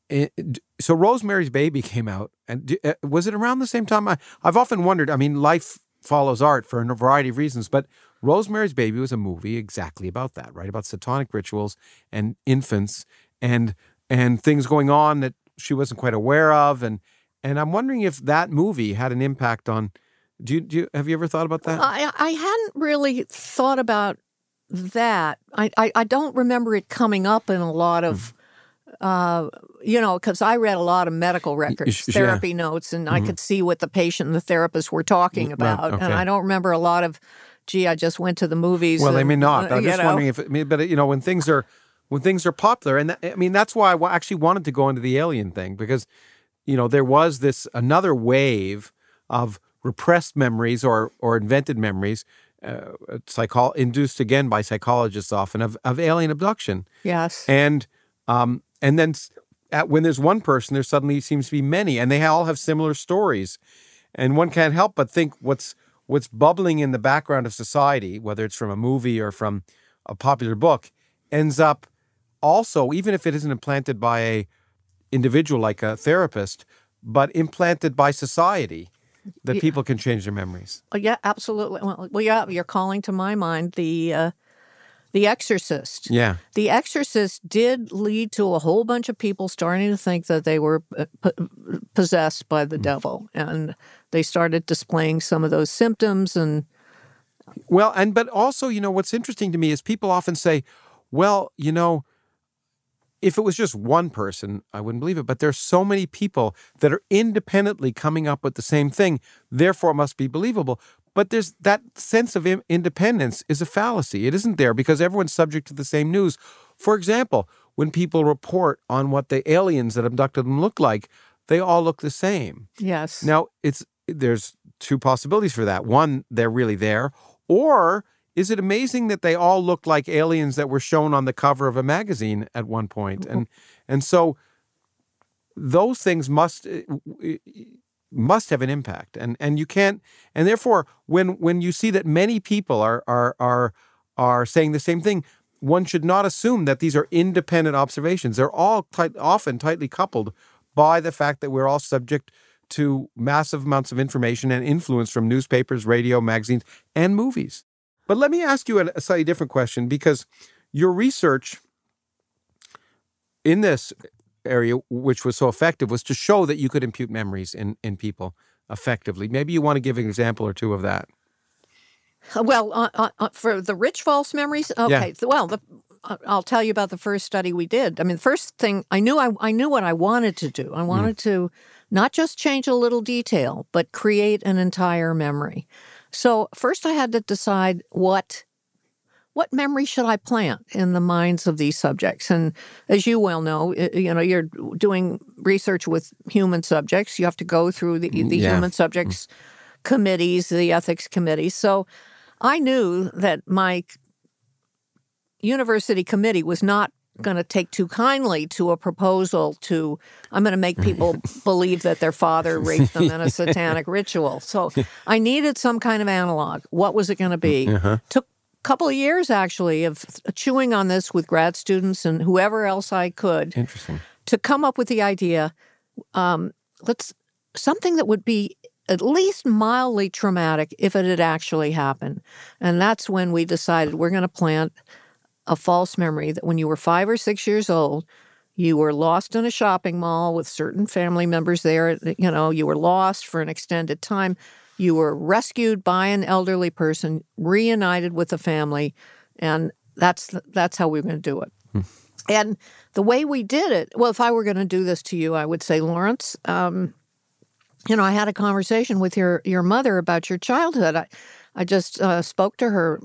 It, so Rosemary's Baby came out, and uh, was it around the same time? I, I've often wondered. I mean, life follows art for a variety of reasons. But Rosemary's Baby was a movie exactly about that, right? About satanic rituals and infants and and things going on that she wasn't quite aware of. And and I'm wondering if that movie had an impact on. Do you, do you have you ever thought about that? I I hadn't really thought about that. I, I, I don't remember it coming up in a lot of. Hmm. Uh, you know, because I read a lot of medical records, therapy notes, and mm-hmm. I could see what the patient and the therapist were talking about. Right, okay. And I don't remember a lot of, gee, I just went to the movies. Well, and, they may not. I'm just know. wondering if, I mean, but you know, when things are when things are popular, and that, I mean, that's why I actually wanted to go into the alien thing because, you know, there was this another wave of repressed memories or or invented memories. Uh, psycho- induced again by psychologists often of, of alien abduction. Yes. And um, and then at, when there's one person, there suddenly seems to be many, and they all have similar stories. And one can't help but think what's what's bubbling in the background of society, whether it's from a movie or from a popular book, ends up also, even if it isn't implanted by a individual like a therapist, but implanted by society that yeah. people can change their memories. Oh, yeah, absolutely. Well, well, yeah, you're calling to my mind the uh, the Exorcist. Yeah. The Exorcist did lead to a whole bunch of people starting to think that they were uh, possessed by the mm. devil. And they started displaying some of those symptoms and. Well, and but also, you know, what's interesting to me is people often say, well, you know, if it was just one person, I wouldn't believe it. But there's so many people that are independently coming up with the same thing, therefore it must be believable. But there's that sense of independence is a fallacy. It isn't there because everyone's subject to the same news. For example, when people report on what the aliens that abducted them look like, they all look the same. Yes. Now, it's there's two possibilities for that. One, they're really there, or is it amazing that they all look like aliens that were shown on the cover of a magazine at one point? And and so those things must uh, must have an impact and and you can't and therefore when when you see that many people are are are are saying the same thing one should not assume that these are independent observations. They're all tight, often tightly coupled by the fact that we're all subject to massive amounts of information and influence from newspapers radio magazines and movies. But let me ask you a slightly different question because your research in this area, which was so effective, was to show that you could impute memories in, in people effectively. Maybe you want to give an example or two of that. Uh, well, uh, uh, uh, for the rich false memories, okay. Yeah. Well, the, uh, I'll tell you about the first study we did. I mean, the first thing I knew, I, I knew what I wanted to do. I mm. wanted mm. to not just change a little detail, but create an entire memory. So first, I had to decide what what memory should I plant in the minds of these subjects? And as you well know, you know, you're doing research with human subjects. You have to go through the, mm, the yeah. human mm. subjects committees, the ethics committee. So I knew that my university committee was not going to take too kindly to a proposal to I'm going to make people believe that their father raped them in a satanic ritual. So I needed some kind of analog. What was it going to be? Mm, uh-huh. Took couple of years actually of chewing on this with grad students and whoever else I could. Interesting. To come up with the idea, um, let's something that would be at least mildly traumatic if it had actually happened. And that's when we decided we're going to plant a false memory that when you were five or six years old, you were lost in a shopping mall with certain family members there. You know, you were lost for an extended time. You were rescued by an elderly person, reunited with a family, and that's that's how we are going to do it. Hmm. And the way we did it, well, if I were going to do this to you, I would say, Lawrence, um, you know, I had a conversation with your your mother about your childhood. I I just uh, spoke to her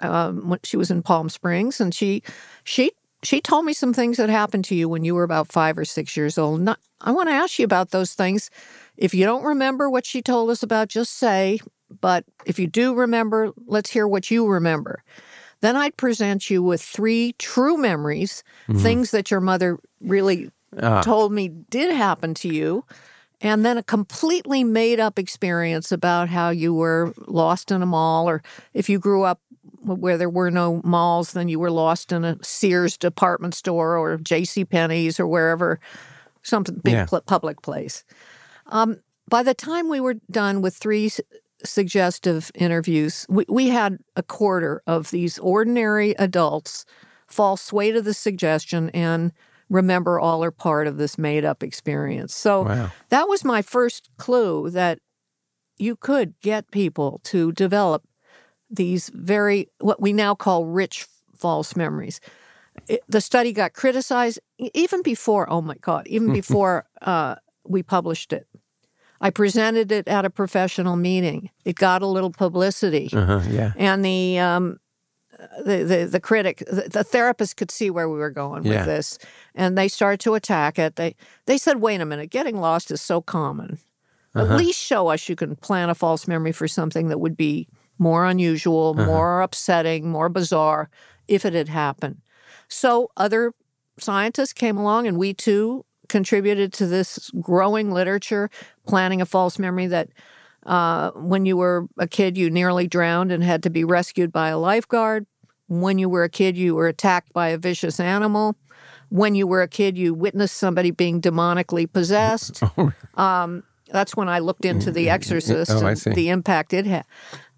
um, when she was in Palm Springs, and she she she told me some things that happened to you when you were about five or six years old. Not, I want to ask you about those things if you don't remember what she told us about, just say, but if you do remember, let's hear what you remember. Then I'd present you with three true memories, mm-hmm. things that your mother really ah. told me did happen to you, and then a completely made up experience about how you were lost in a mall, or if you grew up where there were no malls, then you were lost in a Sears department store or J.C. Penney's or wherever, some big yeah. public place. Um, by the time we were done with three suggestive interviews, we, we had a quarter of these ordinary adults fall sway to the suggestion and remember all or part of this made up experience. So wow. that was my first clue that you could get people to develop these very, what we now call rich false memories. It, the study got criticized even before, oh my God, even before uh, we published it. I presented it at a professional meeting. It got a little publicity. Uh-huh, yeah. And the um, the, the, the critic, the, the, therapist could see where we were going with this, and they started to attack it. They they said, "Wait a minute, getting lost is so common. Uh-huh. At least show us you can plan a false memory for something that would be more unusual, uh-huh. more upsetting, more bizarre if it had happened." So other scientists came along, and we too contributed to this growing literature, planting a false memory that uh, when you were a kid, you nearly drowned and had to be rescued by a lifeguard. When you were a kid, you were attacked by a vicious animal. When you were a kid, you witnessed somebody being demonically possessed. Oh. Um, that's when I looked into The Exorcist oh, and the impact it had.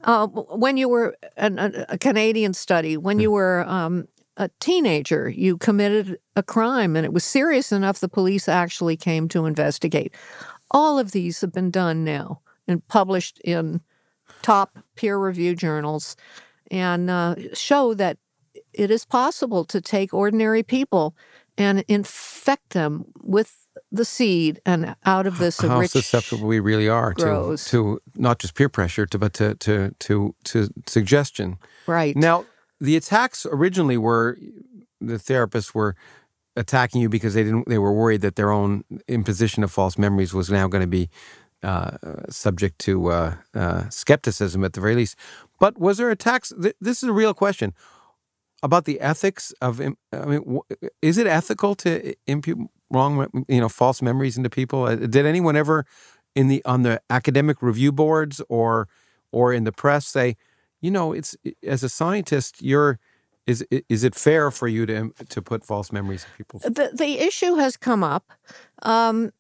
Uh, when you were an, a, a, Canadian study, when you were um, a teenager, you committed a crime and it was serious enough the police actually came to investigate. All of these have been done now and published in top peer reviewed journals and uh, show that it is possible to take ordinary people and infect them with the seed and out of this how susceptible we really are to, to not just peer pressure to, but to, to to to suggestion. Right. Now the attacks originally were the therapists were attacking you because they didn't they were worried that their own imposition of false memories was now going to be uh, subject to uh, uh, skepticism at the very least. But was there attacks? Th- this is a real question about the ethics of. I mean, w- is it ethical to impute wrong, you know, false memories into people? Uh, did anyone ever, in the on the academic review boards or or in the press, say, you know, it's as a scientist, you're is is it fair for you to to put false memories in people? The the issue has come up. Um,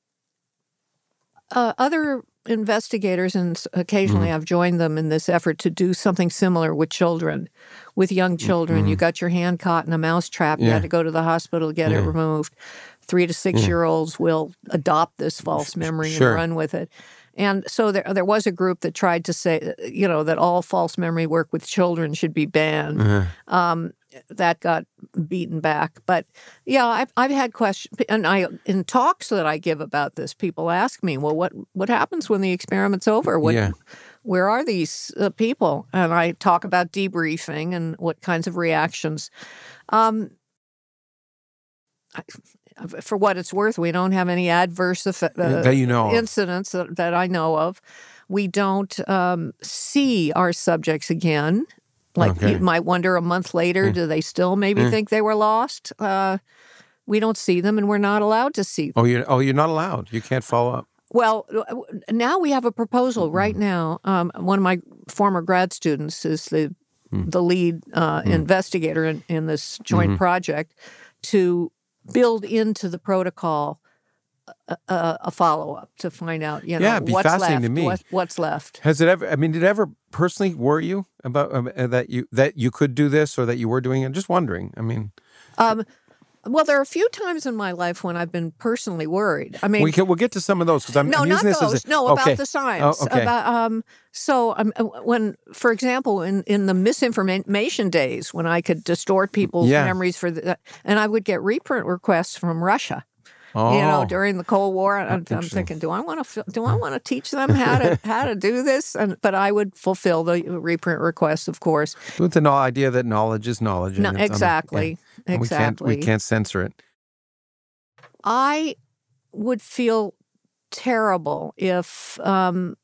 uh, other investigators, and occasionally mm-hmm. I've joined them in this effort to do something similar with children, with young children. Mm-hmm. You got your hand caught in a mouse trap. Yeah. You had to go to the hospital to get yeah. it removed. Three to six yeah. year olds will adopt this false memory sure. and run with it. And so there, there was a group that tried to say, you know, that all false memory work with children should be banned. Uh-huh. Um, that got beaten back. But yeah, I've, I've had questions, and I in talks that I give about this, people ask me, well, what what happens when the experiment's over? What yeah. where are these uh, people? And I talk about debriefing and what kinds of reactions. Um, I, for what it's worth, we don't have any adverse effect, uh, that you know incidents that, that, I know of. We don't um, see our subjects again. Like okay. you might wonder a month later, mm. do they still maybe mm. think they were lost? Uh, we don't see them, and we're not allowed to see them. Oh, you oh, you're not allowed. You can't follow up. Well, now we have a proposal mm-hmm. right now. Um, one of my former grad students is the mm. the lead uh, mm. investigator in, in this joint mm-hmm. project to build into the protocol a, a, a follow up to find out, you know, yeah, what's left, what, what's left. Has it ever? I mean, did it ever personally worry you about um, that you that you could do this or that you were doing it? I'm just wondering. I mean, um, well, there are a few times in my life when I've been personally worried. I mean, we can, we'll get to some of those because I'm, no, I'm not those. A, no, okay. about the science. Oh, okay. About, um, so um, uh, when, for example, in, in the misinformation days, when I could distort people's yeah. memories for the, and I would get reprint requests from Russia. Oh, you know, during the Cold War, I'm, I'm, thinking, do I want to do I want to teach them how to how to do this? And but I would fulfill the reprint requests, of course, with the idea that knowledge is knowledge. No, exactly, yeah. exactly. We can't we can't censor it. I would feel terrible if um,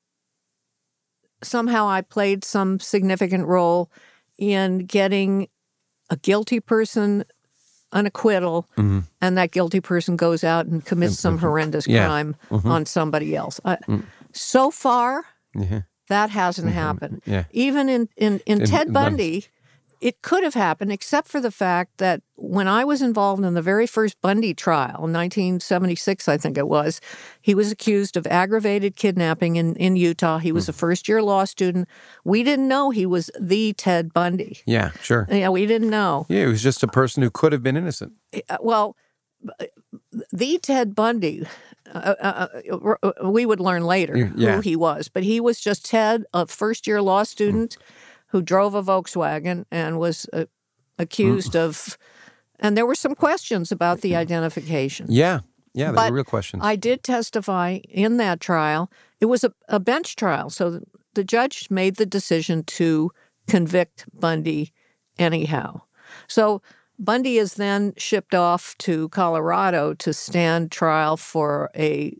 somehow I played some significant role in getting a guilty person an acquittal mm-hmm. and that guilty person goes out and commits some horrendous yeah. crime mm-hmm. on somebody else. Uh, mm. So far, yeah. that hasn't mm-hmm. happened. Yeah. Even in, in, in, in Ted Bundy, it could have happened, except for the fact that when I was involved in the very first Bundy trial, 1976, I think it was, he was accused of aggravated kidnapping in, in Utah. He was mm. a first year law student. We didn't know he was the Ted Bundy. Yeah, sure. Yeah, we didn't know. Yeah, he was just a person who could have been innocent. Uh, well, the Ted Bundy, uh, uh, uh, we would learn later yeah. who he was, but he was just Ted, a first year law student. Mm who drove a Volkswagen and was uh, accused mm. of. And there were some questions about the identification. Yeah, yeah, there were real questions. I did testify in that trial. It was a, a bench trial, so the judge made the decision to convict Bundy anyhow. So Bundy is then shipped off to Colorado to stand trial for a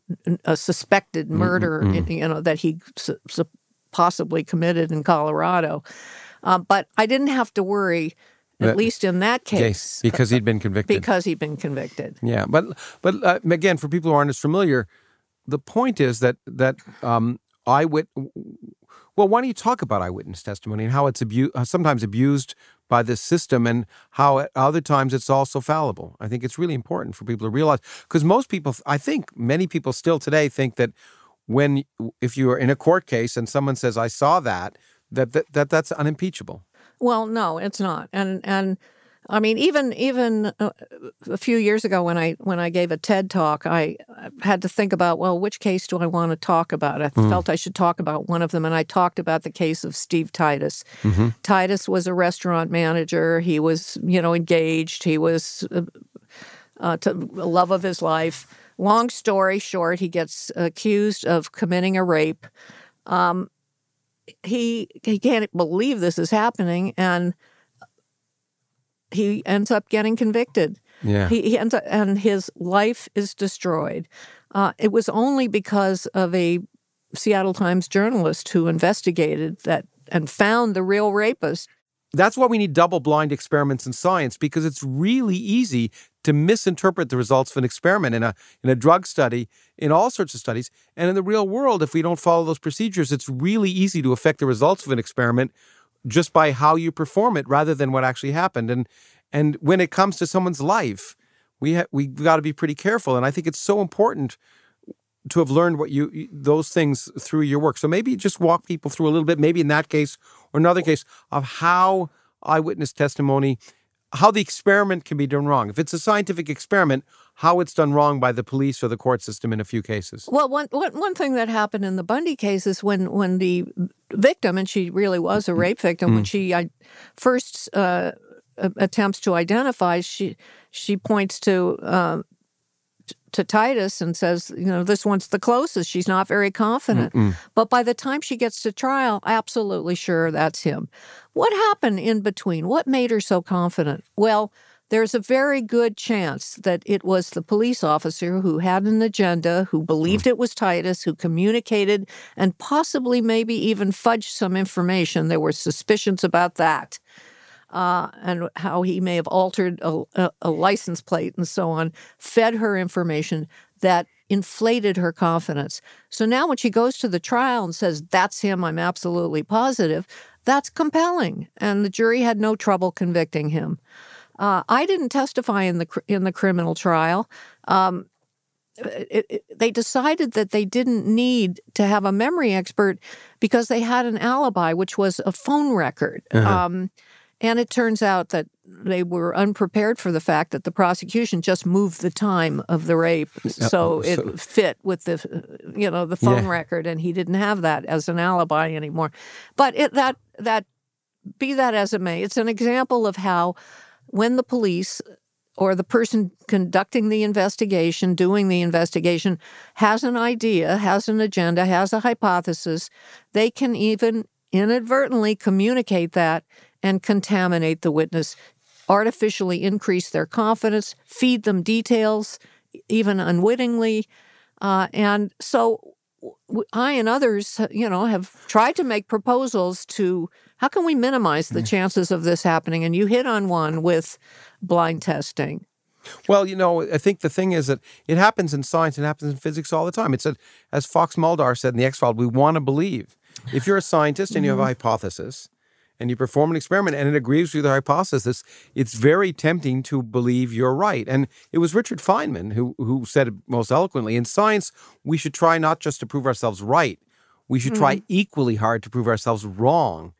a suspected murder, mm-hmm. you know, that he su- su- possibly committed in Colorado. Uh, but I didn't have to worry, at that, least in that case, case, because he'd been convicted. Because he'd been convicted. Yeah, but but uh, again, for people who aren't as familiar, the point is that that um, eyewit. Well, why don't you talk about eyewitness testimony and how it's abu- uh, sometimes abused by this system and how at other times it's also fallible? I think it's really important for people to realize because most people, I think many people still today think that when if you are in a court case and someone says I saw that that that, that that's unimpeachable. Well, no, it's not. And and I mean even even uh, a few years ago when I when I gave a TED talk, I had to think about well, which case do I want to talk about? I mm. felt I should talk about one of them and I talked about the case of Steve Titus. Mm-hmm. Titus was a restaurant manager. He was, you know, engaged. He was uh, uh, to love of his life Long story short, he gets accused of committing a rape. Um, he he can't believe this is happening, and he ends up getting convicted. Yeah, he, he ends up, and his life is destroyed. Uh, it was only because of a Seattle Times journalist who investigated that and found the real rapist. That's why we need double blind experiments in science because it's really easy to misinterpret the results of an experiment in a in a drug study, in all sorts of studies, and in the real world if we don't follow those procedures, it's really easy to affect the results of an experiment just by how you perform it rather than what actually happened. And and when it comes to someone's life, we ha- we got to be pretty careful and I think it's so important to have learned what you those things through your work. So maybe just walk people through a little bit, maybe in that case or another case of how eyewitness testimony how the experiment can be done wrong. If it's a scientific experiment, how it's done wrong by the police or the court system in a few cases. Well, one, one, one thing that happened in the Bundy case is when, when the victim, and she really was a mm-hmm. rape victim, mm. when she I, first uh, attempts to identify, she she points to uh, to Titus and says, you know, this one's the closest. She's not very confident. Mm-mm. But by the time she gets to trial, absolutely sure that's him. What happened in between? What made her so confident? Well, there's a very good chance that it was the police officer who had an agenda, who believed mm. it was Titus, who communicated and possibly maybe even fudged some information. There were suspicions about that. Uh, and how he may have altered a, a, a license plate and so on, fed her information that inflated her confidence. So now when she goes to the trial and says, That's him, I'm absolutely positive, that's compelling. And the jury had no trouble convicting him. Uh, I didn't testify in the in the criminal trial. Um, it, it, they decided that they didn't need to have a memory expert because they had an alibi, which was a phone record. Uh-huh. Um, and it turns out that they were unprepared for the fact that the prosecution just moved the time of the rape, so, it fit with the, you know, the phone yeah. record, and he didn't have that as an alibi anymore. But it, that that be that as it may, it's an example of how when the police or the person conducting the investigation, doing the investigation, has an idea, has an agenda, has a hypothesis, they can even inadvertently communicate that and contaminate the witness, artificially increase their confidence, feed them details, even unwittingly. Uh, and so I and others, you know, have tried to make proposals to how can we minimize the chances of this happening? And you hit on one with blind testing. Well, you know, I think the thing is that it happens in science and happens in physics all the time. It's a, as Fox Mulder said in the X Files, we want to believe. If you're a scientist and you have a mm-hmm. hypothesis, and you perform an experiment and it agrees with your hypothesis, it's very tempting to believe you're right. And it was Richard Feynman who, who said it most eloquently in science, we should try not just to prove ourselves right, we should mm. try equally hard to prove ourselves wrong.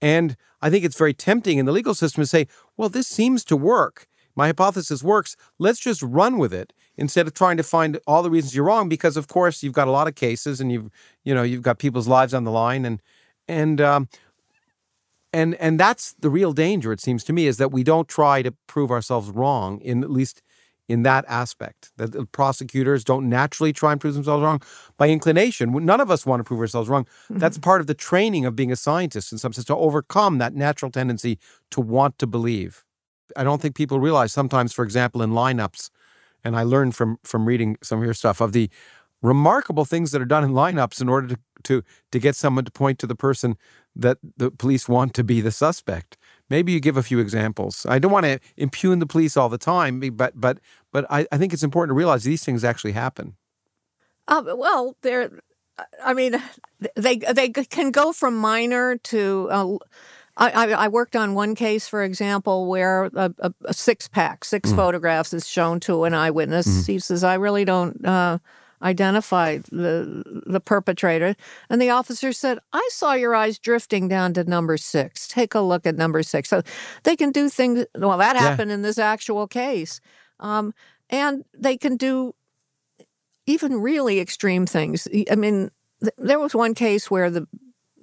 And I think it's very tempting in the legal system to say, well, this seems to work. My hypothesis works. Let's just run with it instead of trying to find all the reasons you're wrong. Because of course you've got a lot of cases, and you've you know you've got people's lives on the line, and and um, and and that's the real danger. It seems to me is that we don't try to prove ourselves wrong in at least in that aspect. That the prosecutors don't naturally try and prove themselves wrong by inclination. None of us want to prove ourselves wrong. Mm-hmm. That's part of the training of being a scientist in some sense to overcome that natural tendency to want to believe. I don't think people realize sometimes, for example, in lineups, and I learned from from reading some of your stuff of the remarkable things that are done in lineups in order to to to get someone to point to the person that the police want to be the suspect. Maybe you give a few examples. I don't want to impugn the police all the time, but but but I, I think it's important to realize these things actually happen. Uh, well, they're. I mean, they they can go from minor to. Uh, I, I worked on one case, for example, where a, a, a six pack, six mm. photographs is shown to an eyewitness. Mm. He says, "I really don't." Uh, identify the the perpetrator and the officer said i saw your eyes drifting down to number six. Take a look at number six. So they can do things well that happened yeah. in this actual case um, and they can do even really extreme things. I mean th- there was one case where the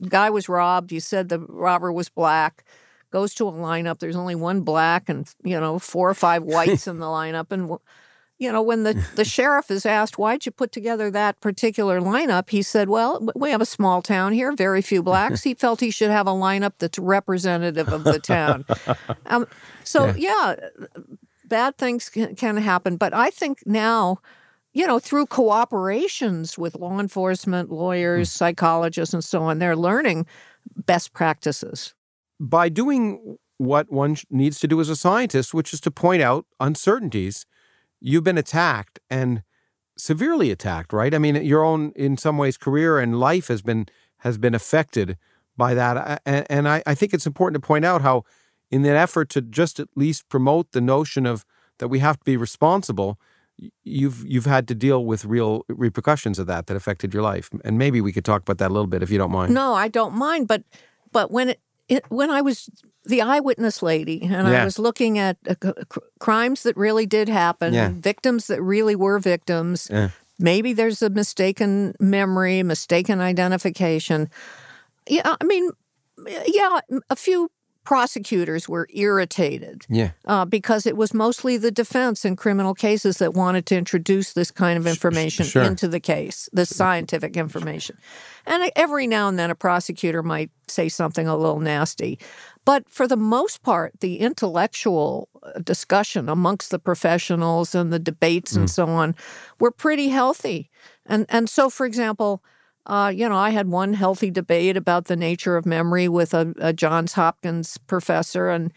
guy was robbed. You said the robber was black goes to a lineup. There's only one black and you know four or five whites in the lineup and you know, when the, the sheriff is asked, why'd you put together that particular lineup? He said, well, we have a small town here, very few blacks. He felt he should have a lineup that's representative of the town. Um, so, yeah. yeah, bad things can, can happen. But I think now, you know, through cooperations with law enforcement, lawyers, hmm. psychologists, and so on, they're learning best practices. By doing what one needs to do as a scientist, which is to point out uncertainties you've been attacked and severely attacked, right? I mean, your own, in some ways, career and life has been has been affected by that. And, and I, I think it's important to point out how, in that effort to just at least promote the notion of that we have to be responsible, you've you've had to deal with real repercussions of that that affected your life. And maybe we could talk about that a little bit if you don't mind. No, I don't mind. But but when it, it when I was the eyewitness lady, and yeah. I was looking at uh, c- crimes that really did happen, yeah. victims that really were victims. Yeah. Maybe there's a mistaken memory, mistaken identification. Yeah, I mean, yeah, a few prosecutors were irritated Yeah. uh, because it was mostly the defense in criminal cases that wanted to introduce this kind of information sure. into the case, the scientific information. And every now and then a prosecutor might say something a little nasty. But for the most part, the intellectual uh, discussion amongst the professionals and the debates and so on were pretty healthy. And and so, for example, uh, you know, I had one healthy debate about the nature of memory with a, a Johns Hopkins professor, and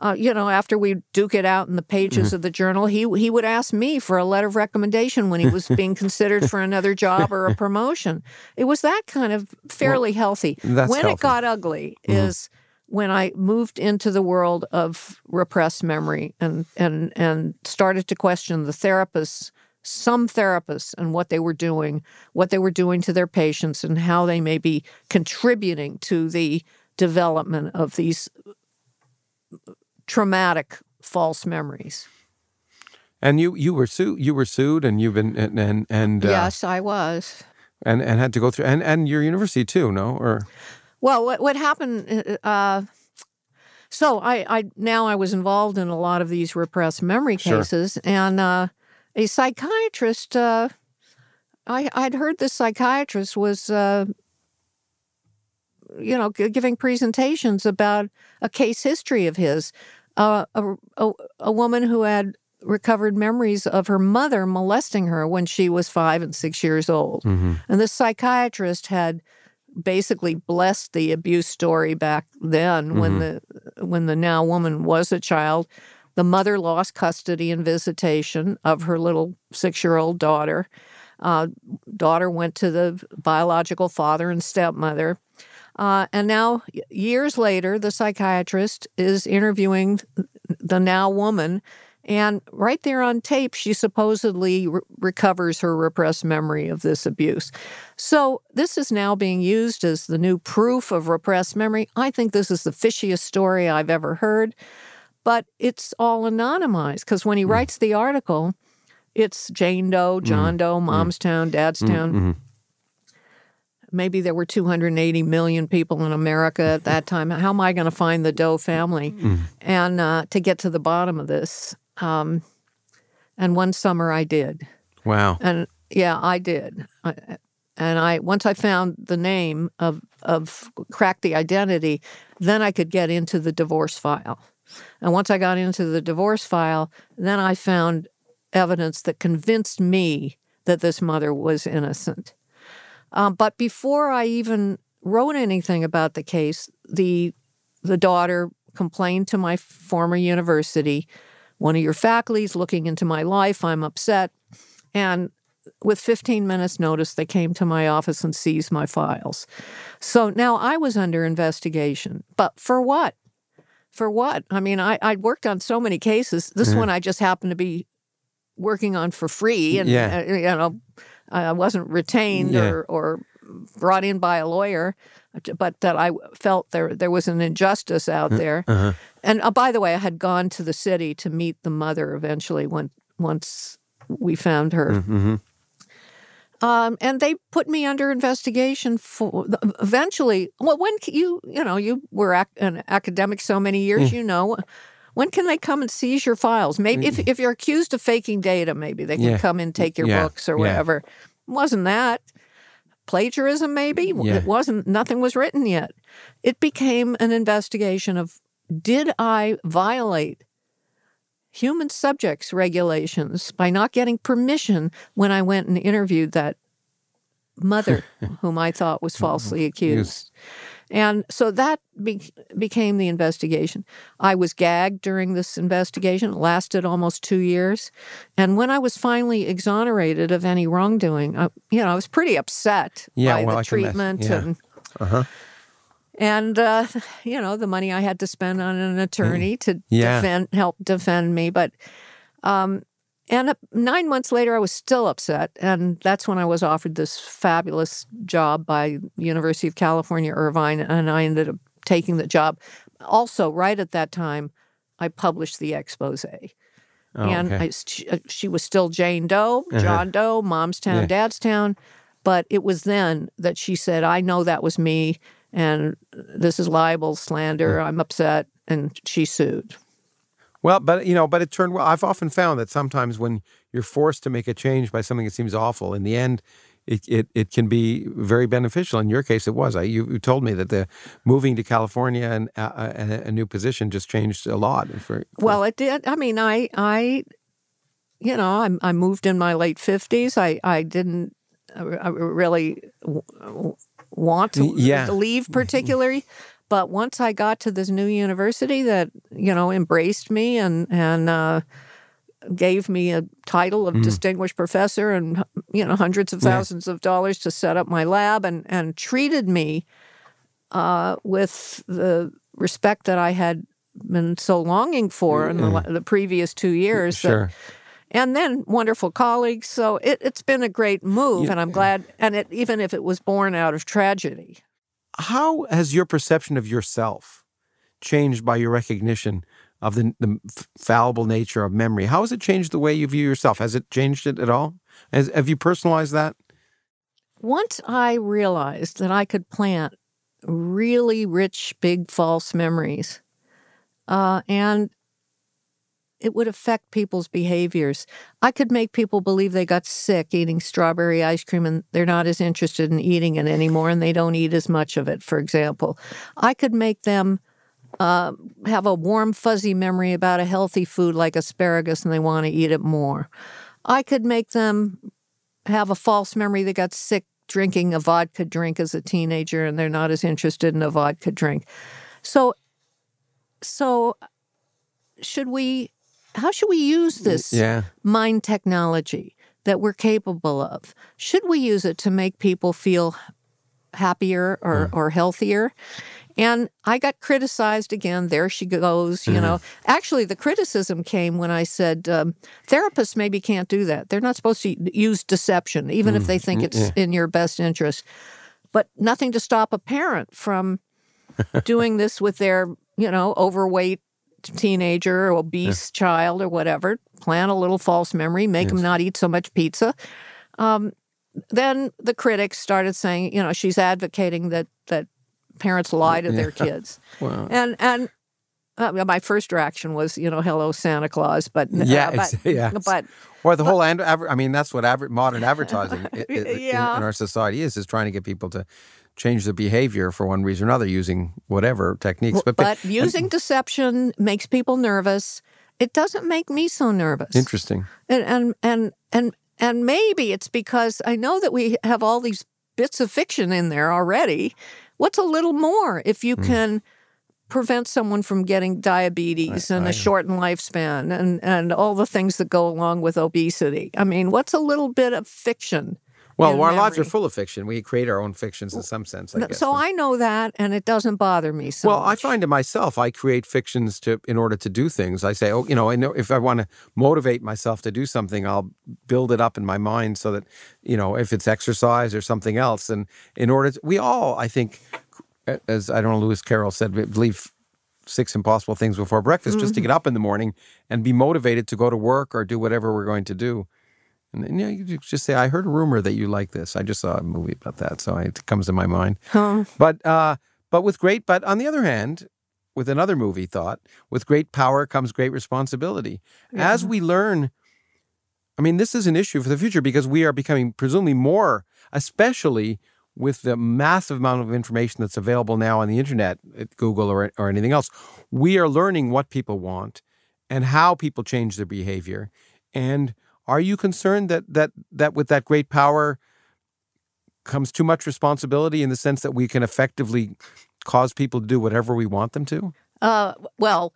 uh, you know, after we duke it out in the pages of the journal, he he would ask me for a letter of recommendation when he was being considered for another job or a promotion. It was that kind of fairly healthy. that's when healthy. it got ugly is when I moved into the world of repressed memory and and and started to question the therapists, some therapists, and what they were doing, what they were doing to their patients, and how they may be contributing to the development of these traumatic false memories. And you you were sued you were sued and you've been and and and, uh, yes, I was. and and had to go through and and your university too, no? Or Well, what what happened? Uh, so I, I now I was involved in a lot of these repressed memory Sure. cases, and uh, a psychiatrist. Uh, I I'd heard this psychiatrist was, uh, you know, giving presentations about a case history of his, uh, a, a a woman who had recovered memories of her mother molesting her when she was five and six years old, and this psychiatrist had basically blessed the abuse story back then when the when the now woman was a child the mother lost custody and visitation of her little six-year-old daughter uh, daughter went to the biological father and stepmother uh, and now years later the psychiatrist is interviewing the now woman and right there on tape, she supposedly re- recovers her repressed memory of this abuse. So, this is now being used as the new proof of repressed memory. I think this is the fishiest story I've ever heard, but it's all anonymized because when he mm. writes the article, it's Jane Doe, mm. John Doe, mm. Mom's Town, Dad's Town. Mm-hmm. Maybe there were 280 million people in America at that time. How am I going to find the Doe family? And uh, to get to the bottom of this. Um, and one summer I did. wow. And yeah, I did. I, and I once I found the name of of cracked the identity, then I could get into the divorce file. And once I got into the divorce file, then I found evidence that convinced me that this mother was innocent. Um, but before I even wrote anything about the case, the the daughter complained to my former university. One of your faculty is looking into my life. I'm upset. And with 15 minutes notice, they came to my office and seized my files. So now I was under investigation. But for what? For what? I mean, I, I'd worked on so many cases. This one I just happened to be working on for free. And, Yeah. uh, you know, I wasn't retained Yeah. or, or brought in by a lawyer, but that I felt there there was an injustice out there. Uh-huh. And uh, by the way, I had gone to the city to meet the mother eventually when once we found her. Mm-hmm. Um, and they put me under investigation for eventually. Well, when you you know you were ac- an academic so many years, you know. When can they come and seize your files? Maybe if, if you're accused of faking data, maybe they can Mm. Yeah. come and take your Yeah. books or Yeah. whatever. Wasn't that plagiarism? Maybe Yeah. it wasn't. Nothing was written yet. It became an investigation of did I violate human subjects regulations by not getting permission when I went and interviewed that mother whom I thought was falsely accused. And so that be- became the investigation. I was gagged during this investigation. It lasted almost two years. And when I was finally exonerated of any wrongdoing, I, you know, I was pretty upset Yeah, by well, the I treatment Yeah. and Uh-huh. And uh, you know the money I had to spend on an attorney to Yeah. defend, help defend me. But um, and uh, nine months later, I was still upset, and that's when I was offered this fabulous job by University of California, Irvine, and I ended up taking the job. Also, right at that time, I published the expose. Oh, and okay. Uh-huh. I, she, uh, she was still Jane Doe, John Doe, Mom's Town, Yeah. Dad's Town. But it was then that she said, I know that was me. And this is libel, slander. I'm upset, and she sued. Well, but you know, but it turned well. I've often found that sometimes when you're forced to make a change by something that seems awful, in the end, it, it, it can be very beneficial. In your case, it was. I, you, you told me that the moving to California and uh, uh a, a, new position just changed a lot. For, for... Well, it did. I mean, I, I, you know, I, I moved in my late fifties. I, I didn't uh, really want to yeah. leave particularly. But once I got to this new university that you know embraced me and and uh, gave me a title of mm. distinguished professor and you know hundreds of thousands yeah. of dollars to set up my lab and and treated me uh, with the respect that I had been so longing for in the, the previous two years. Sure. That, and then wonderful colleagues. So it, has been a great move, yeah. and I'm glad. And it, even if it was born out of tragedy. How has your perception of yourself changed by your recognition of the, the fallible nature of memory? How has it changed the way you view yourself? Has it changed it at all? Has, have you personalized that? Once I realized that I could plant really rich, big false memories, uh, and it would affect people's behaviors. I could make people believe they got sick eating strawberry ice cream and they're not as interested in eating it anymore and they don't eat as much of it, for example. I could make them uh, have a warm, fuzzy memory about a healthy food like asparagus and they want to eat it more. I could make them have a false memory they got sick drinking a vodka drink as a teenager and they're not as interested in a vodka drink. So, so should we how should we use this yeah. mind technology that we're capable of? Should we use it to make people feel happier or, mm. or healthier? And I got criticized again. There she goes. You mm-hmm. know, actually, the criticism came when I said um, therapists maybe can't do that. They're not supposed to use deception, even mm. if they think mm, it's yeah. in your best interest. But nothing to stop a parent from doing this with their, you know, overweight teenager, or obese yeah. child, or whatever, plant a little false memory, make yes. them not eat so much pizza. Um, then the critics started saying, you know, she's advocating that that parents lie to yeah. their kids, wow. and and uh, my first reaction was, you know, hello Santa Claus, but yeah, uh, but, yeah, but or the but, whole I mean, that's what aver- modern advertising yeah. in, in, our society is is trying to get people to change the behavior for one reason or another using whatever techniques. But, but using and, deception makes people nervous. It doesn't make me so nervous. Interesting. And and and and and maybe it's because I know that we have all these bits of fiction in there already. What's a little more if you mm. can prevent someone from getting diabetes I, and I, a shortened lifespan and, and all the things that go along with obesity? I mean, what's a little bit of fiction well, our memory. lives are full of fiction. We create our own fictions in some sense. I guess. So I know that, and it doesn't bother me so. Well, much. I find it myself. I create fictions to in order to do things. I say, oh, you know, if I want to motivate myself to do something, I'll build it up in my mind so that, you know, if it's exercise or something else, and in order, to, we all, I think, as I don't know, Lewis Carroll said, believe six impossible things before breakfast mm-hmm. just to mm-hmm. get up in the morning and be motivated to go to work or do whatever we're going to do. And you, know, you just say, I heard a rumor that you like this. I just saw a movie about that. So it comes to my mind. Huh. But, uh, but with great, but on the other hand, with another movie thought, with great power comes great responsibility. Yeah. As we learn, I mean, this is an issue for the future because we are becoming presumably more, especially with the massive amount of information that's available now on the internet, at Google or, or anything else. We are learning what people want and how people change their behavior. And are you concerned that that that with that great power comes too much responsibility in the sense that we can effectively cause people to do whatever we want them to? Uh, well,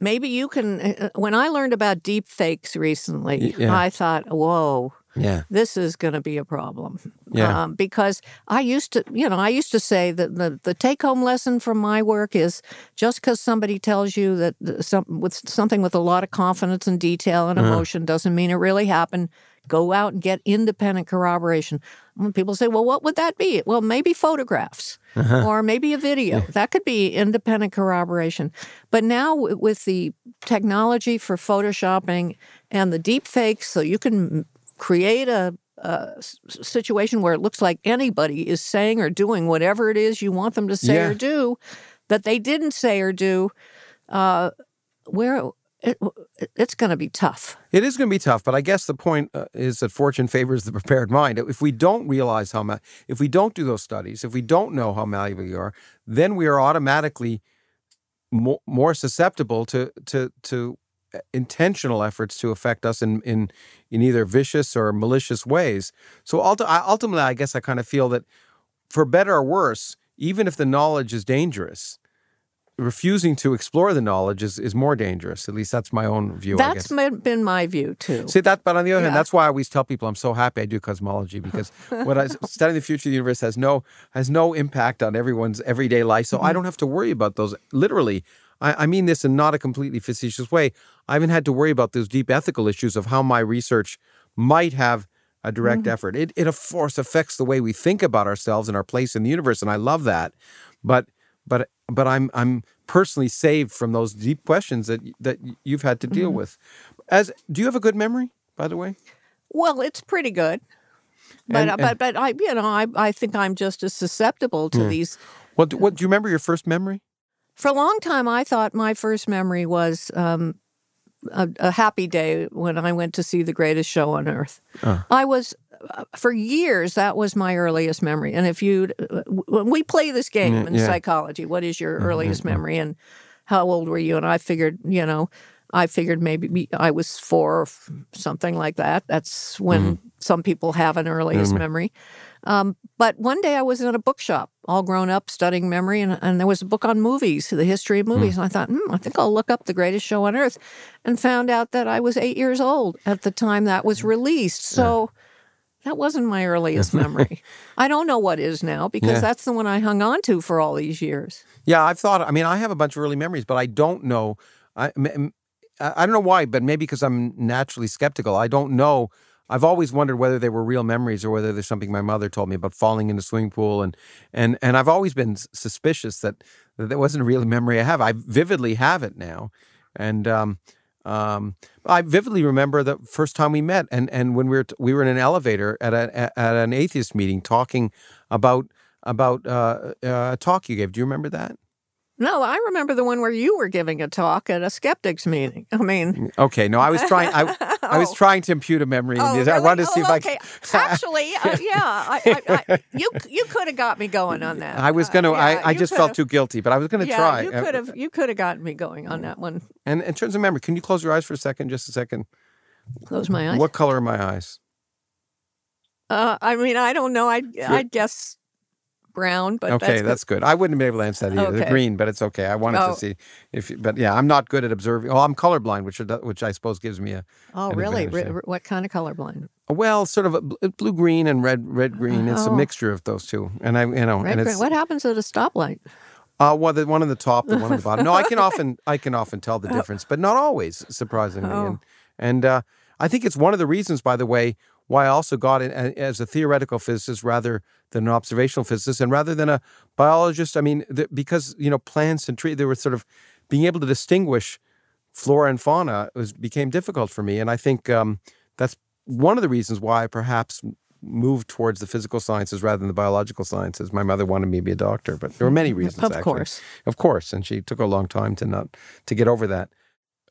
maybe you can. Uh, uh, when I learned about deep fakes recently, yeah. I thought, whoa, yeah. this is going to be a problem. Yeah. Um, because I used to, you know, I used to say that the, the take home lesson from my work is just because somebody tells you that some, with something with a lot of confidence and detail and uh-huh. emotion uh-huh. doesn't mean it really happened. Go out and get independent corroboration. When people say, well, what would that be? Well, maybe photographs uh-huh. or maybe a video. Yeah. That could be independent corroboration. But now with the technology for photoshopping and the deep fakes, so you can create a a situation where it looks like anybody is saying or doing whatever it is you want them to say Yeah. or do that they didn't say or do, uh, where it, it's going to be tough. It is going to be tough, but I guess the point uh, is that fortune favors the prepared mind. If we don't realize how, ma- if we don't do those studies, if we don't know how malleable you are, then we are automatically more, more susceptible to to to intentional efforts to affect us in in in either vicious or malicious ways. So ultimately, I guess I kind of feel that, for better or worse, even if the knowledge is dangerous, refusing to explore the knowledge is, is more dangerous. At least that's my own view. I That's been my view too. See that, but on the other hand, that's why I always tell people I'm so happy I do cosmology because what I studying the future of the universe has no has no impact on everyone's everyday life. So Mm-hmm. I don't have to worry about those. Literally, I, I mean this in not a completely facetious way. I haven't had to worry about those deep ethical issues of how my research might have a direct Mm-hmm. effort. It, it of course affects the way we think about ourselves and our place in the universe, and I love that. But but but I'm I'm personally saved from those deep questions that that you've had to deal Mm-hmm. with. As do you have a good memory, by the way? Well, it's pretty good. But And- uh, and- but but I you know I I think I'm just as susceptible to these. What do, what do you remember your first memory? For a long time, I thought my first memory was um, a, a happy day when I went to see the greatest show on earth. Uh. I was uh, for years that was my earliest memory. And if you when we play this game Mm, in yeah. psychology, what is your earliest memory and how old were you? And I figured, you know, I figured maybe I was four or something like that. That's when some people have an earliest memory. Um, but one day I was in a bookshop, all grown up, studying memory, and, and there was a book on movies, the history of movies. And I thought, hmm, I think I'll look up the greatest show on earth, and found out that I was eight years old at the time that was released. So that wasn't my earliest memory. I don't know what is now because Yeah. that's the one I hung on to for all these years. Yeah, I've thought. I mean, I have a bunch of early memories, but I don't know. I I don't know why, but maybe because I'm naturally skeptical. I don't know. I've always wondered whether they were real memories or whether there's something my mother told me about falling in a swimming pool, and and and I've always been suspicious that that wasn't a real memory I have. I vividly have it now, and um, um, I vividly remember the first time we met, and and when we were t- we were in an elevator at a at an atheist meeting talking about about uh, uh, a talk you gave. Do you remember that? No, I remember the one where you were giving a talk at a skeptics meeting. I mean, Okay, no, I was trying. I, I was Oh. trying to impute a memory. in Oh, you. I really? wanted to see Oh, if I. okay. Actually, uh, yeah, I, I, I, you you could have got me going on that. I was Uh, gonna. yeah, I, I just felt too guilty, but I was gonna yeah, try. You Uh, could have you could have gotten me going on that one. And in terms of memory, can you close your eyes for a second? Just a second. Close my eyes. What color are my eyes? Uh, I mean, I don't know. I I guess brown, but okay, that's, that's, good. I wouldn't be able to answer that either. They're green, but it's okay. I wanted Oh. to see if, you- but yeah, I'm not good at observing. Oh, I'm colorblind, which which I suppose gives me a Oh, really? Re- what kind of colorblind? well, sort of a blue green and red red green. It's a Oh. mixture of those two, and I you know, Red, What happens at a stoplight? Uh, well, the one on the top, the one on the bottom. No, I can often, I can often tell the difference, but not always, surprisingly. Oh. And and uh, I think it's one of the reasons, by the way, why I also got in as a theoretical physicist rather than an observational physicist, and rather than a biologist. I mean, the, because you know, plants and trees, they were sort of being able to distinguish flora and fauna was became difficult for me, and I think um, that's one of the reasons why I perhaps moved towards the physical sciences rather than the biological sciences. My mother wanted me to be a doctor, but there were many reasons. Of actually. course. Of course, and she took a long time to not to get over that.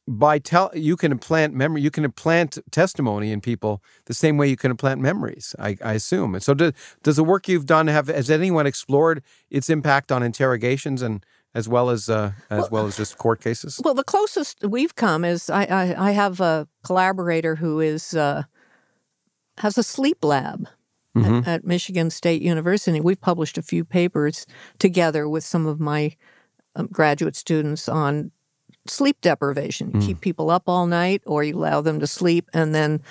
By tell you can implant memory, you can implant testimony in people the same way you can implant memories. I, I assume. And so, do, does the work you've done have has anyone explored its impact on interrogations and as well as uh, as well, as just court cases? Well, the closest we've come is I, I, I have a collaborator who is uh, has a sleep lab Mm-hmm. at, at Michigan State University. We've published a few papers together with some of my um, graduate students on sleep deprivation. Mm. Keep people up all night, or you allow them to sleep, and then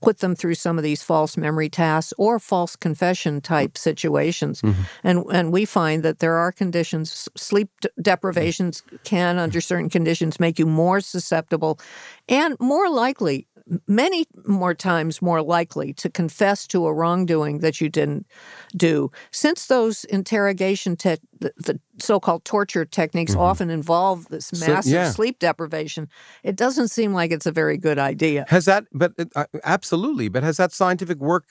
put them through some of these false memory tasks or false confession type situations. Mm-hmm. And and we find that there are conditions sleep d- deprivations can under certain conditions make you more susceptible and more likely many more times more likely to confess to a wrongdoing that you didn't do since those interrogation te- the, the so-called torture techniques often involve this Mm-hmm. So- massive yeah. sleep deprivation it doesn't seem like it's a very good idea Has that? But uh, absolutely. But has that scientific work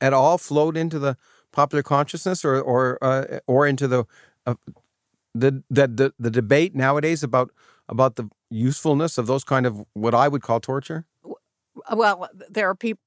at all flowed into the popular consciousness or or uh, or into the uh, the, the the the debate nowadays about about the usefulness of those kind of what I would call torture? Well, there are people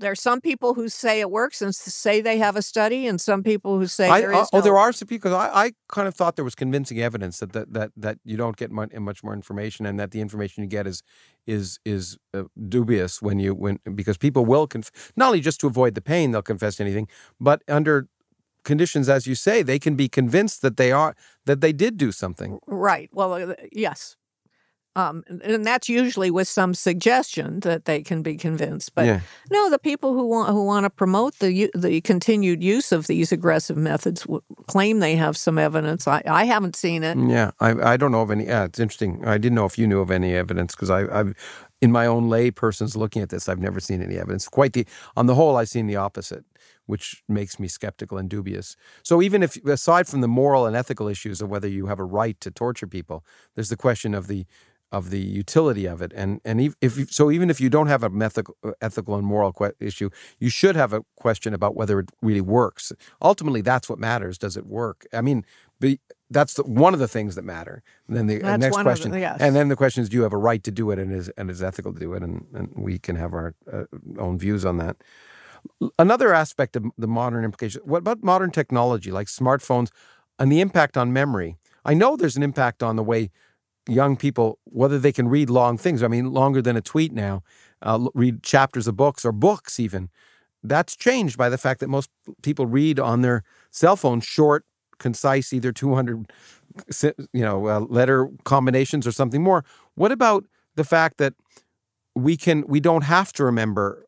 there are some people who say it works and say they have a study, and some people who say I, there is. Uh, oh, there are some people. Because I, I kind of thought there was convincing evidence that that that, that you don't get much, much more information, and that the information you get is is is uh, dubious when you when because people will conf- not only just to avoid the pain they'll confess anything, but under conditions as you say they can be convinced that they are that they did do something right well uh, yes um, and that's usually with some suggestion that they can be convinced. But yeah. no, the people who want who want to promote the the continued use of these aggressive methods w- claim they have some evidence. I, I haven't seen it. Yeah, I I don't know of any. Yeah, it's interesting. I didn't know if you knew of any evidence because I I've in my own lay person's looking at this, I've never seen any evidence. Quite the on the whole, I've seen the opposite, which makes me skeptical and dubious. So even if aside from the moral and ethical issues of whether you have a right to torture people, there's the question of the of the utility of it. And and if, so, even if you don't have a ethical, ethical and moral issue, you should have a question about whether it really works. Ultimately, that's what matters. Does it work? I mean, be, that's the, one of the things that matter. And then the uh, next question, the, yes. and then the question is, do you have a right to do it, and is and is ethical to do it? And, and we can have our uh, own views on that. Another aspect of the modern implication. What about modern technology like smartphones and the impact on memory? I know there's an impact on the way young people whether they can read long things. I mean, longer than a tweet now, uh, read chapters of books or books even. That's changed by the fact that most people read on their cell phone short, concise, either 200 you know uh, letter combinations or something more. What about the fact that we can we don't have to remember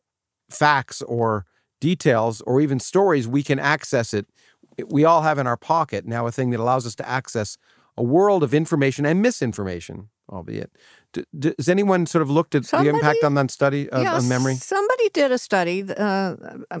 facts or details or even stories. We can access it. We all have in our pocket now a thing that allows us to access a world of information and misinformation, albeit. D- anyone sort of looked at somebody, the impact on that study uh, yes, on memory? Somebody did a study. Uh,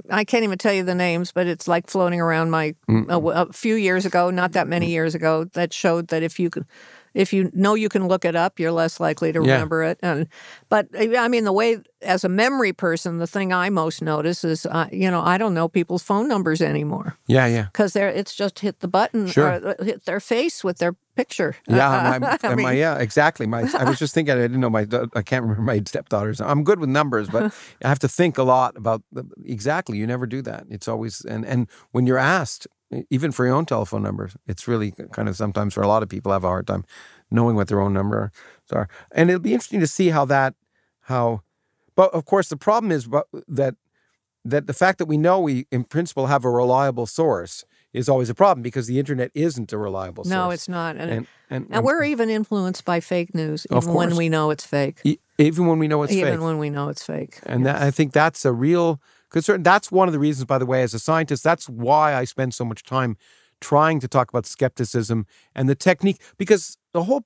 I can't even tell you the names, but it's like floating around my mm. a, a, few years ago, not that many mm. years ago, that showed that if you could if you know you can look it up, you're less likely to remember yeah. it. And but I mean, the way as a memory person, the thing I most notice is, uh, you know, I don't know people's phone numbers anymore. Yeah, yeah. Because they're it's just hit the button sure. or uh, hit their face with their picture. Yeah, my, I mean, my, yeah, exactly. My I was just thinking, I didn't know my I can't remember my stepdaughters. I'm good with numbers, but I have to think a lot about the, exactly. You never do that. It's always and and when you're asked, even for your own telephone numbers. It's really kind of sometimes for a lot of people have a hard time knowing what their own numbers are. And it'll be interesting to see how that, how, but of course the problem is that that the fact that we know we in principle have a reliable source is always a problem because the internet isn't a reliable source. No, it's not. And, and, and, and we're even influenced by fake news, even when we know it's fake. even when we know it's even fake. Even when we know it's fake. And yes. that, I think that's a real concern. That's one of the reasons, by the way, as a scientist, that's why I spend so much time trying to talk about skepticism and the technique, because the whole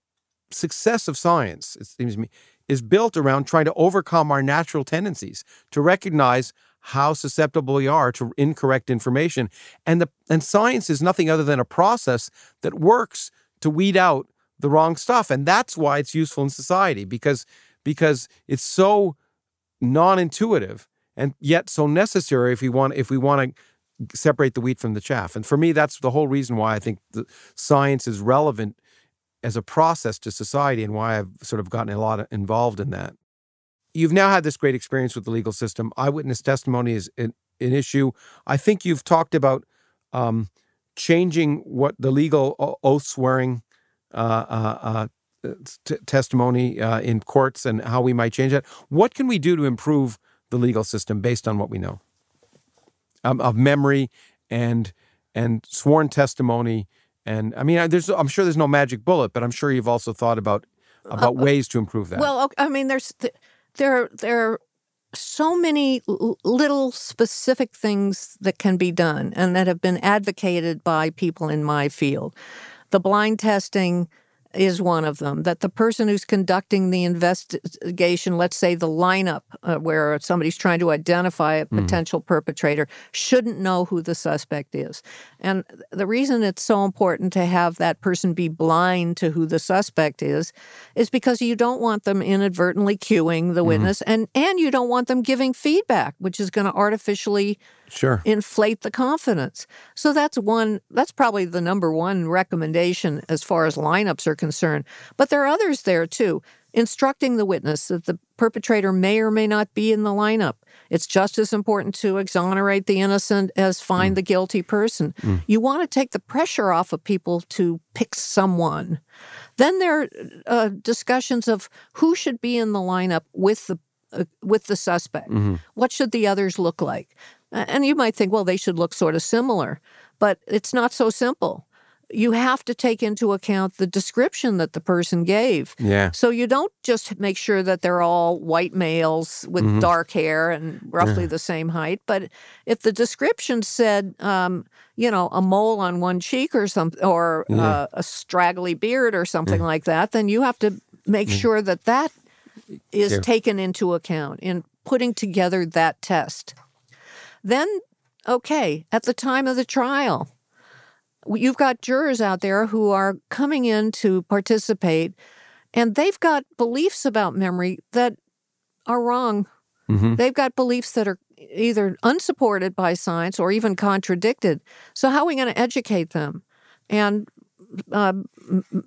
success of science, it seems to me, is built around trying to overcome our natural tendencies to recognize how susceptible we are to incorrect information. And the and science is nothing other than a process that works to weed out the wrong stuff. And that's why it's useful in society, because because it's so non-intuitive and yet so necessary if we want if we want to separate the wheat from the chaff. And for me, that's the whole reason why I think science is relevant as a process to society and why I've sort of gotten a lot involved in that. You've now had this great experience with the legal system. Eyewitness testimony is an, an issue. I think you've talked about um, changing what the legal oath swearing uh, uh, uh, t- testimony uh, in courts and how we might change that. What can we do to improve the legal system based on what we know um, of memory and and sworn testimony? And I mean, there's I'm sure there's no magic bullet, but I'm sure you've also thought about about uh, ways to improve that. Well, I mean, there's there there are so many little specific things that can be done and that have been advocated by people in my field. The blind testing is one of them. That the person who's conducting the investigation, let's say the lineup uh, where somebody's trying to identify a mm-hmm. potential mm. perpetrator, shouldn't know who the suspect is. And the reason it's so important to have that person be blind to who the suspect is, is because you don't want them inadvertently cueing the mm-hmm. witness, and and you don't want them giving feedback, which is going to artificially sure inflate the confidence. So that's one. That's probably the number one recommendation as far as lineups are concerned. But there are others there too. Instructing the witness that the perpetrator may or may not be in the lineup. It's just as important to exonerate the innocent as find mm. the guilty person. Mm. You want to take the pressure off of people to pick someone. Then there are uh, discussions of who should be in the lineup with the uh, with the suspect. Mm-hmm. What should the others look like? And you might think, well, they should look sort of similar, but it's not so simple. You have to take into account the description that the person gave. Yeah. So you don't just make sure that they're all white males with mm-hmm. dark hair and roughly yeah. the same height. But if the description said, um, you know, a mole on one cheek or something, or yeah. uh, a straggly beard or something yeah. like that, then you have to make sure that that is taken into account in putting together that test. Then, okay, at the time of the trial, you've got jurors out there who are coming in to participate, and they've got beliefs about memory that are wrong. Mm-hmm. They've got beliefs that are either unsupported by science or even contradicted. So, how are we going to educate them? And uh,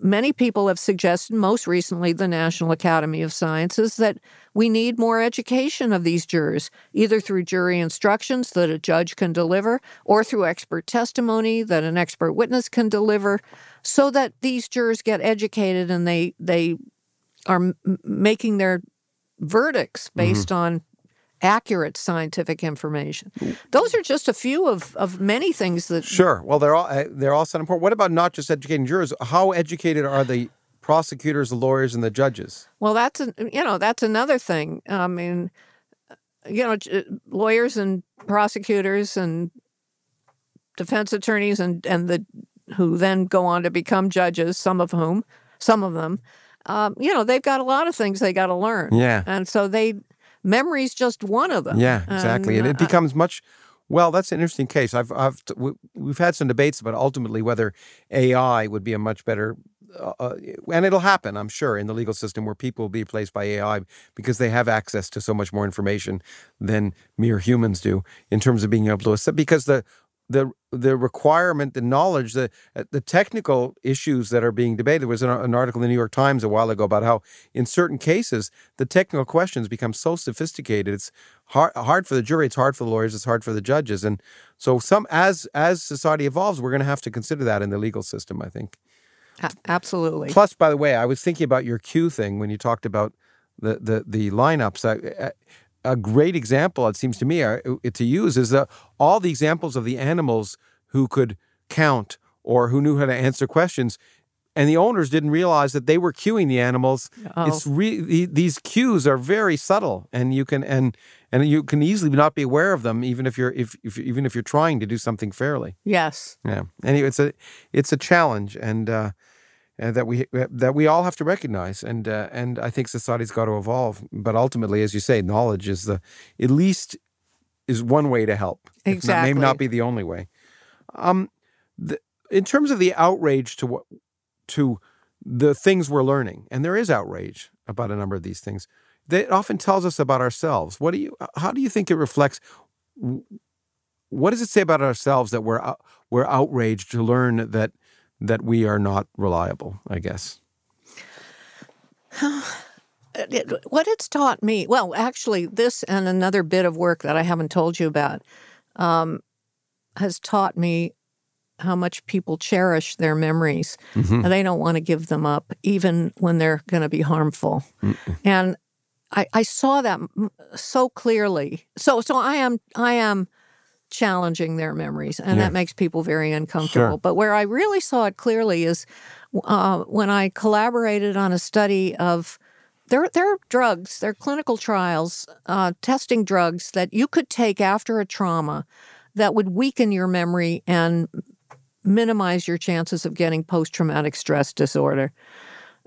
many people have suggested, most recently the National Academy of Sciences, that we need more education of these jurors, either through jury instructions that a judge can deliver or through expert testimony that an expert witness can deliver, so that these jurors get educated and they they are m- making their verdicts based mm-hmm. on accurate scientific information. Those are just a few of, of many things that. Sure. Well, they're all uh, they're all so important. What about not just educating jurors? How educated are the prosecutors, the lawyers, and the judges? Well, that's a, you know that's another thing. I mean, you know, lawyers and prosecutors and defense attorneys and and the who then go on to become judges. Some of whom, some of them. Um, you know, they've got a lot of things they got to learn. Yeah. And so they memory's just one of them. Yeah, exactly. And, and it uh, becomes much well, that's an interesting case. I've, I've, we've had some debates about ultimately whether AI would be a much better, uh, uh, and it'll happen, I'm sure, in the legal system where people will be replaced by AI because they have access to so much more information than mere humans do in terms of being able to, because the the the requirement, the knowledge, the uh, the technical issues that are being debated. There was an, an, article in the New York Times a while ago about how, in certain cases, the technical questions become so sophisticated. It's hard hard for the jury. It's hard for the lawyers. It's hard for the judges. And so, some as as society evolves, we're going to have to consider that in the legal system. I think. Absolutely. Plus, by the way, I was thinking about your cue thing when you talked about the the the lineups. I, a great example, it seems to me, uh, to use is uh, all the examples of the animals who could count or who knew how to answer questions. And the owners didn't realize that they were cueing the animals. Oh. It's re- these cues are very subtle, and you can and and you can easily not be aware of them, even if you're if, if even if you're trying to do something fairly. Yes. Yeah. Anyway, it's a it's a challenge, and uh, uh, that we that we all have to recognize, and uh, and I think society's got to evolve. But ultimately, as you say, knowledge is the at least is one way to help. Exactly, not, may not be the only way. Um, the, in terms of the outrage to what to the things we're learning, and there is outrage about a number of these things. That often tells us about ourselves. What do you? How do you think it reflects? What does it say about ourselves that we're we're outraged to learn that that we are not reliable, I guess. what it's taught me, well, actually, this and another bit of work that I haven't told you about um, has taught me how much people cherish their memories mm-hmm. and they don't want to give them up, even when they're going to be harmful. Mm-mm. And I, I saw that so clearly. So, so I am, I am challenging their memories, and yeah. that makes people very uncomfortable. Sure. But where I really saw it clearly is uh, when I collaborated on a study of there, there are drugs, there are clinical trials uh, testing drugs that you could take after a trauma that would weaken your memory and minimize your chances of getting post traumatic stress disorder.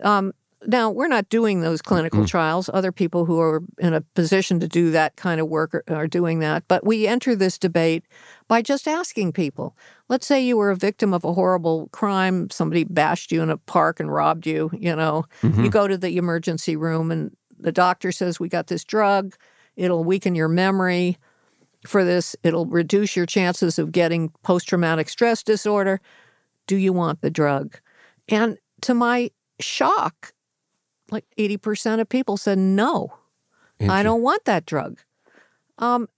Um, now, we're not doing those clinical mm. trials. Other people who are in a position to do that kind of work are, are, doing that. But we enter this debate by just asking people. Let's say you were a victim of a horrible crime. Somebody bashed you in a park and robbed you. You know, mm-hmm. you go to the emergency room and the doctor says, We got this drug. It'll weaken your memory for this. It'll reduce your chances of getting post traumatic stress disorder. Do you want the drug? And to my shock, like 80% of people said, no, I don't want that drug. Um,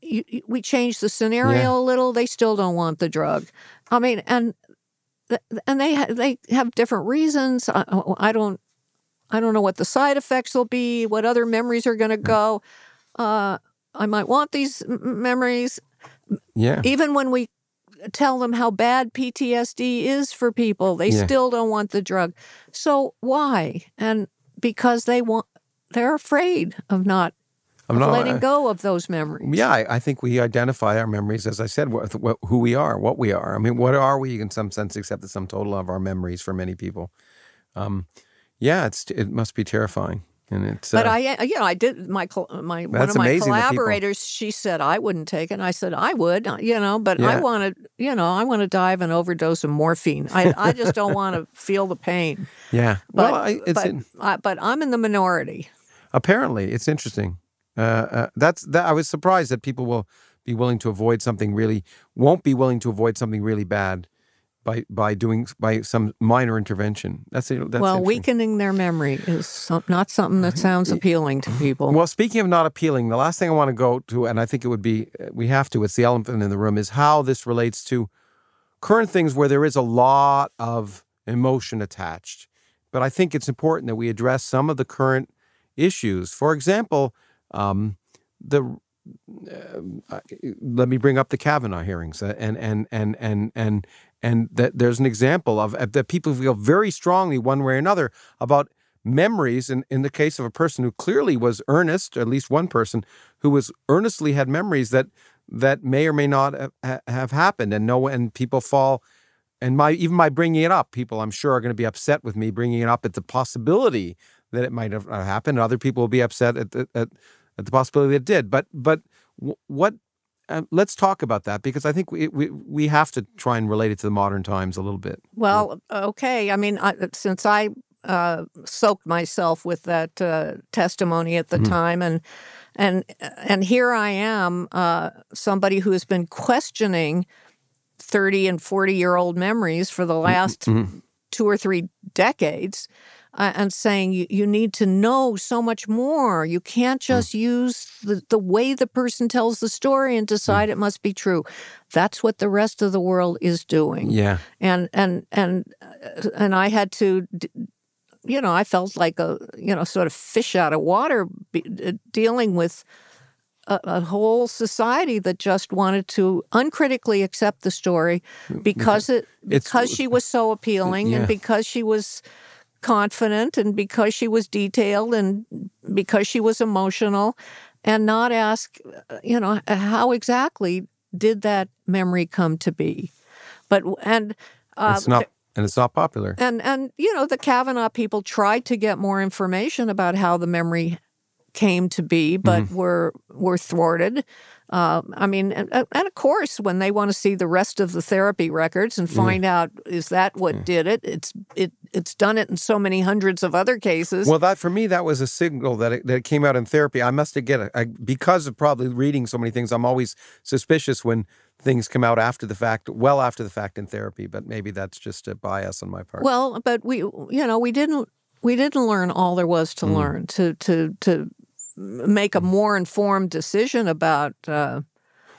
you, you, we changed the scenario yeah. a little. They still don't want the drug. I mean, and and they they have different reasons. I, I, don't I don't know what the side effects will be. What other memories are going to go? Uh, I might want these memories. Yeah. Even when we tell them how bad PTSD is for people. They yeah. still don't want the drug. So why? And because they want, they're afraid of not. Of not, letting uh, go of those memories. Yeah, I, I, think we identify our memories, as I said, what, what, who we are, what we are. I mean, what are we in some sense, except the sum total of our memories for many people? Um, yeah, it's it must be terrifying. And it's, but uh, I, you know, I did my my one of my collaborators. She said I wouldn't take it. And I said I would, uh, you know, but yeah. I want to, you know, I want to die of an overdose of morphine. I, I just don't want to feel the pain. Yeah, but well, I, but, in, I, but I'm in the minority. Apparently, it's interesting. Uh, uh, that's that. I was surprised that people will be willing to avoid something really won't be willing to avoid something really bad by by doing by some minor intervention. That's, that's well, weakening their memory is some, not something that sounds appealing to people. Well, speaking of not appealing, the last thing I want to go to, and I think it would be we have to. It's the elephant in the room is how this relates to current things where there is a lot of emotion attached. But I think it's important that we address some of the current issues. For example, um, the uh, let me bring up the Kavanaugh hearings and and and and and and that there's an example of uh, that people feel very strongly one way or another about memories in, in the case of a person who clearly was earnest at least one person who was earnestly had memories that that may or may not have, have happened. And no and people fall and my even my bringing it up people i'm sure are going to be upset with me bringing it up at the possibility that it might have uh, happened. Other people will be upset at the, at, at the possibility that it did. But but what uh, let's talk about that because I think we, we we have to try and relate it to the modern times a little bit. Well, okay. I mean, I, since I uh, soaked myself with that uh, testimony at the mm-hmm. time, and and and here I am, uh, somebody who has been questioning thirty and forty year old memories for the mm-hmm. last mm-hmm. two or three decades uh, and saying you, you need to know so much more. You can't hmm. just mm. use the, the way the person tells the story and hmm. decide mm. it must be true. That's what the rest of the world is doing. Yeah. And and and uh, and I had to you know, I felt like a you know sort of fish out of water uh, dealing with a, a, whole society that just wanted to uncritically accept the story because it because it's, she was so appealing yeah. and because she was confident and because she was detailed and because she was emotional and not ask, you know, how exactly did that memory come to be? But, and, uh, it's not, and it's not popular. And, and, you know, the Kavanaugh people tried to get more information about how the memory came to be, but mm-hmm. were, were thwarted. Uh, I mean, and, and, of course, when they want to see the rest of the therapy records and find yeah. out is that what yeah. did it, it's it it's done it in so many hundreds of other cases. Well, that for me, that was a signal that it, that it came out in therapy. I must have get because of probably reading so many things. I'm always suspicious when things come out after the fact, well after the fact in therapy. But maybe that's just a bias on my part. Well, but we, you know, we didn't we didn't learn all there was to mm. learn to to to make a more informed decision about uh,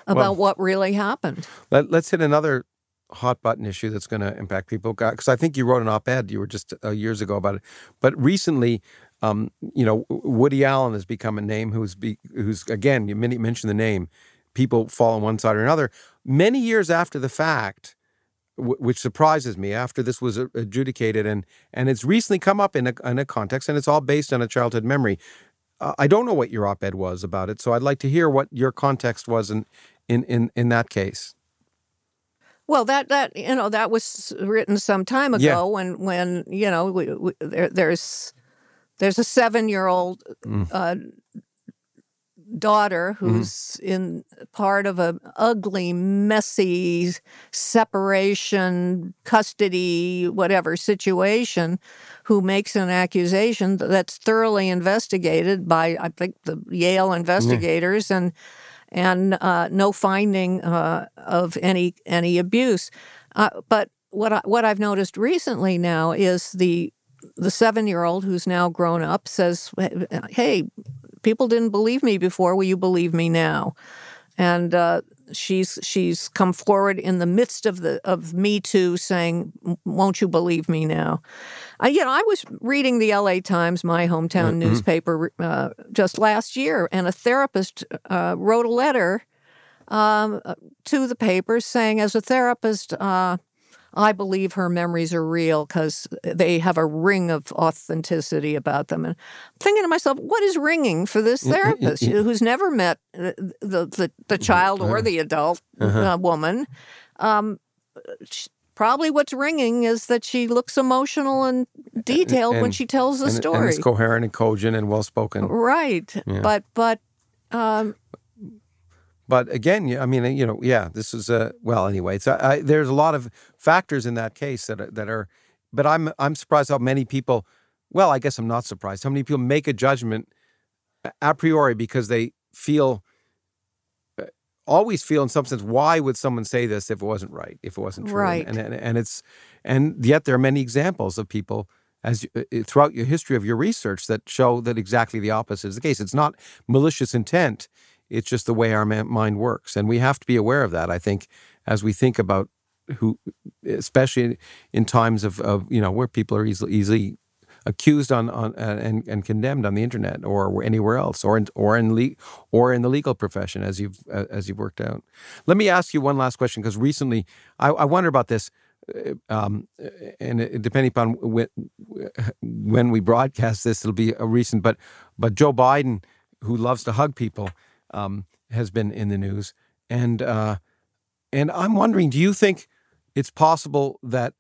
about well, what really happened. Let, us hit another hot button issue that's going to impact people because I think you wrote an op-ed you were just uh, years ago about it, but recently. Um, you know, Woody Allen has become a name who's be, who's again you mentioned the name. People fall on one side or another. Many years after the fact, which surprises me after this was adjudicated and and it's recently come up in a, in a context and it's all based on a childhood memory uh, I don't know what your op-ed was about it, so I'd like to hear what your context was in in in, in that case. Well, that that you know that was written some time ago Yeah. when when you know we, we, there, there's there's a seven year old Mm. uh, daughter Mm-hmm. who's in part of a ugly, messy separation, custody, whatever situation, who makes an accusation that's thoroughly investigated by I think the Yale investigators and and uh, no finding uh, of any any abuse. Uh, but what I, what I've noticed recently now is the the seven year old who's now grown up says, "Hey, people didn't believe me before. Will you believe me now?" And uh, she's she's come forward in the midst of the of Me Too, saying, "Won't you believe me now?" I, you know, I was reading the L.A. Times, my hometown newspaper, uh, just last year, and a therapist uh, wrote a letter um, to the paper saying, as a therapist, uh, I believe her memories are real because they have a ring of authenticity about them. And I'm thinking to myself, what is ringing for this mm, mm, mm, therapist who's never met uh, the the, the, the child or uh-huh. the adult uh-huh. uh, woman? Um, uh, sh- probably what's ringing is that she looks emotional and detailed when she tells the and, story. and it's coherent and cogent and well spoken. right, but but um, But again, I mean, you know, yeah, this is a well. Anyway, it's I, I, there's a lot of factors in that case that are, that are, but I'm I'm surprised how many people. Well, I guess I'm not surprised how many people make a judgment a- a priori because they feel, uh, always feel in some sense, why would someone say this if it wasn't right, if it wasn't true, Right. And and, and it's and yet there are many examples of people as you, uh, throughout your history of your research that show that exactly the opposite is the case. It's not malicious intent. It's just the way our mind works, and we have to be aware of that. I think as we think about who, especially in times of, of you know where people are easily easily accused on on uh, and and condemned on the internet or anywhere else, or in or in le- or in the legal profession, as you've uh, as you've worked out. Let me ask you one last question because recently I, I wonder about this. uh, Um, and depending upon when, when we broadcast this, it'll be a recent. But but Joe Biden, who loves to hug people, um, has been in the news, and uh, and I'm wondering, do you think it's possible that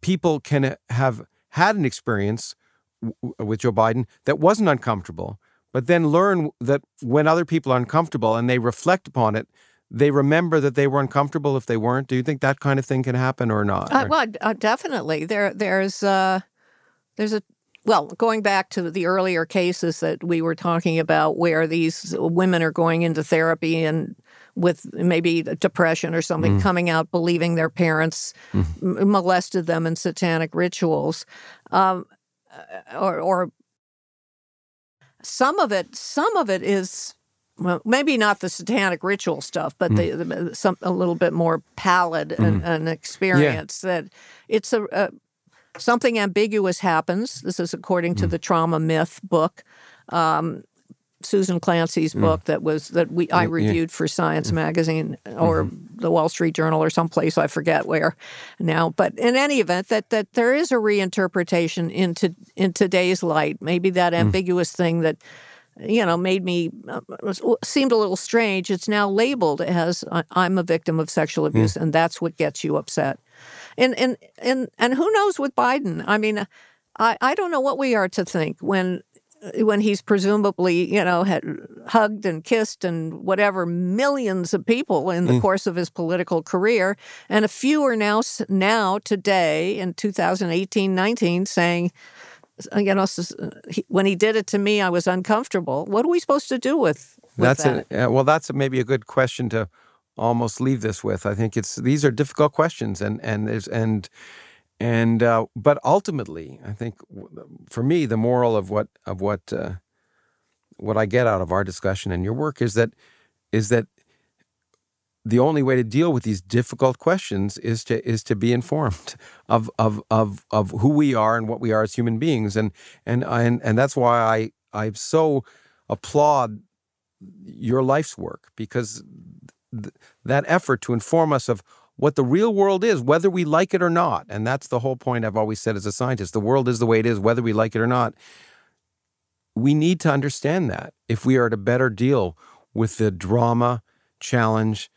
people can uh, have had an experience with Joe Biden that wasn't uncomfortable, but then learn that when other people are uncomfortable and they reflect upon it, they remember that they were uncomfortable if they weren't. Do you think that kind of thing can happen or not? Uh, well, uh, definitely. There, there's, uh, there's a well, going back to the earlier cases that we were talking about, where these women are going into therapy and with maybe depression or something, coming out believing their parents m- molested them in satanic rituals, um, uh, or, or some of it, some of it is well, maybe not the satanic ritual stuff, but the, the some a little bit more pallid and, an experience that it's a, a something ambiguous happens. This is according to hmm. the Trauma Myth book, um, Susan Clancy's hmm. book that was that we I reviewed for Science hmm. Magazine or the Wall Street Journal or someplace I forget where now. But in any event, that that there is a reinterpretation into in today's light. Maybe that ambiguous thing that you know made me uh, seemed a little strange. It's now labeled as I- I'm a victim of sexual abuse, and that's what gets you upset. And and and and who knows with Biden? I mean, I I don't know what we are to think when uh, when he's presumably you know had hugged and kissed and whatever millions of people in the mm. course of his political career, and a few are now now today in 2018 19 saying. Uh, you know, uh, when he did it to me, I was uncomfortable. What are we supposed to do with, with that's that? a, uh, well, that's a, maybe a good question to almost leave this with. I think it's these are difficult questions, and and there's and and uh, but ultimately, I think for me, the moral of what of what uh, what I get out of our discussion and your work is that is that the only way to deal with these difficult questions is to is to be informed of of of of who we are and what we are as human beings and and and and that's why I I so applaud your life's work because th- that effort to inform us of what the real world is whether we like it or not. And that's the whole point I've always said as a scientist. The world is the way it is whether we like it or not. We need to understand that if we are to better deal with the drama challenge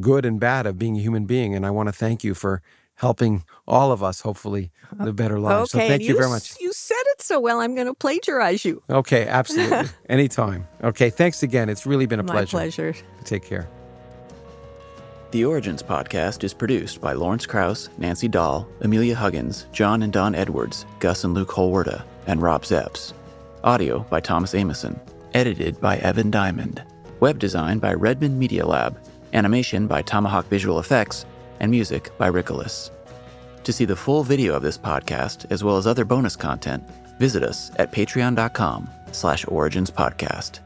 good and bad of being a human being. And I want to thank you for helping all of us, hopefully, uh, live better lives. Okay, so thank you, you very much. You said it so well, I'm going to plagiarize you. Okay, absolutely. Anytime. Okay, thanks again. It's really been a My pleasure. pleasure. Take care. The Origins podcast is produced by Lawrence Krauss, Nancy Dahl, Amelia Huggins, John and Don Edwards, Gus and Luke Holwerda, and Rob Zepps. Audio by Thomas Amison. Edited by Evan Diamond. Web design by Redmond Media Lab. Animation by Tomahawk Visual Effects. And music by Rickolas. To see the full video of this podcast, as well as other bonus content, visit us at patreon.com slash originspodcast.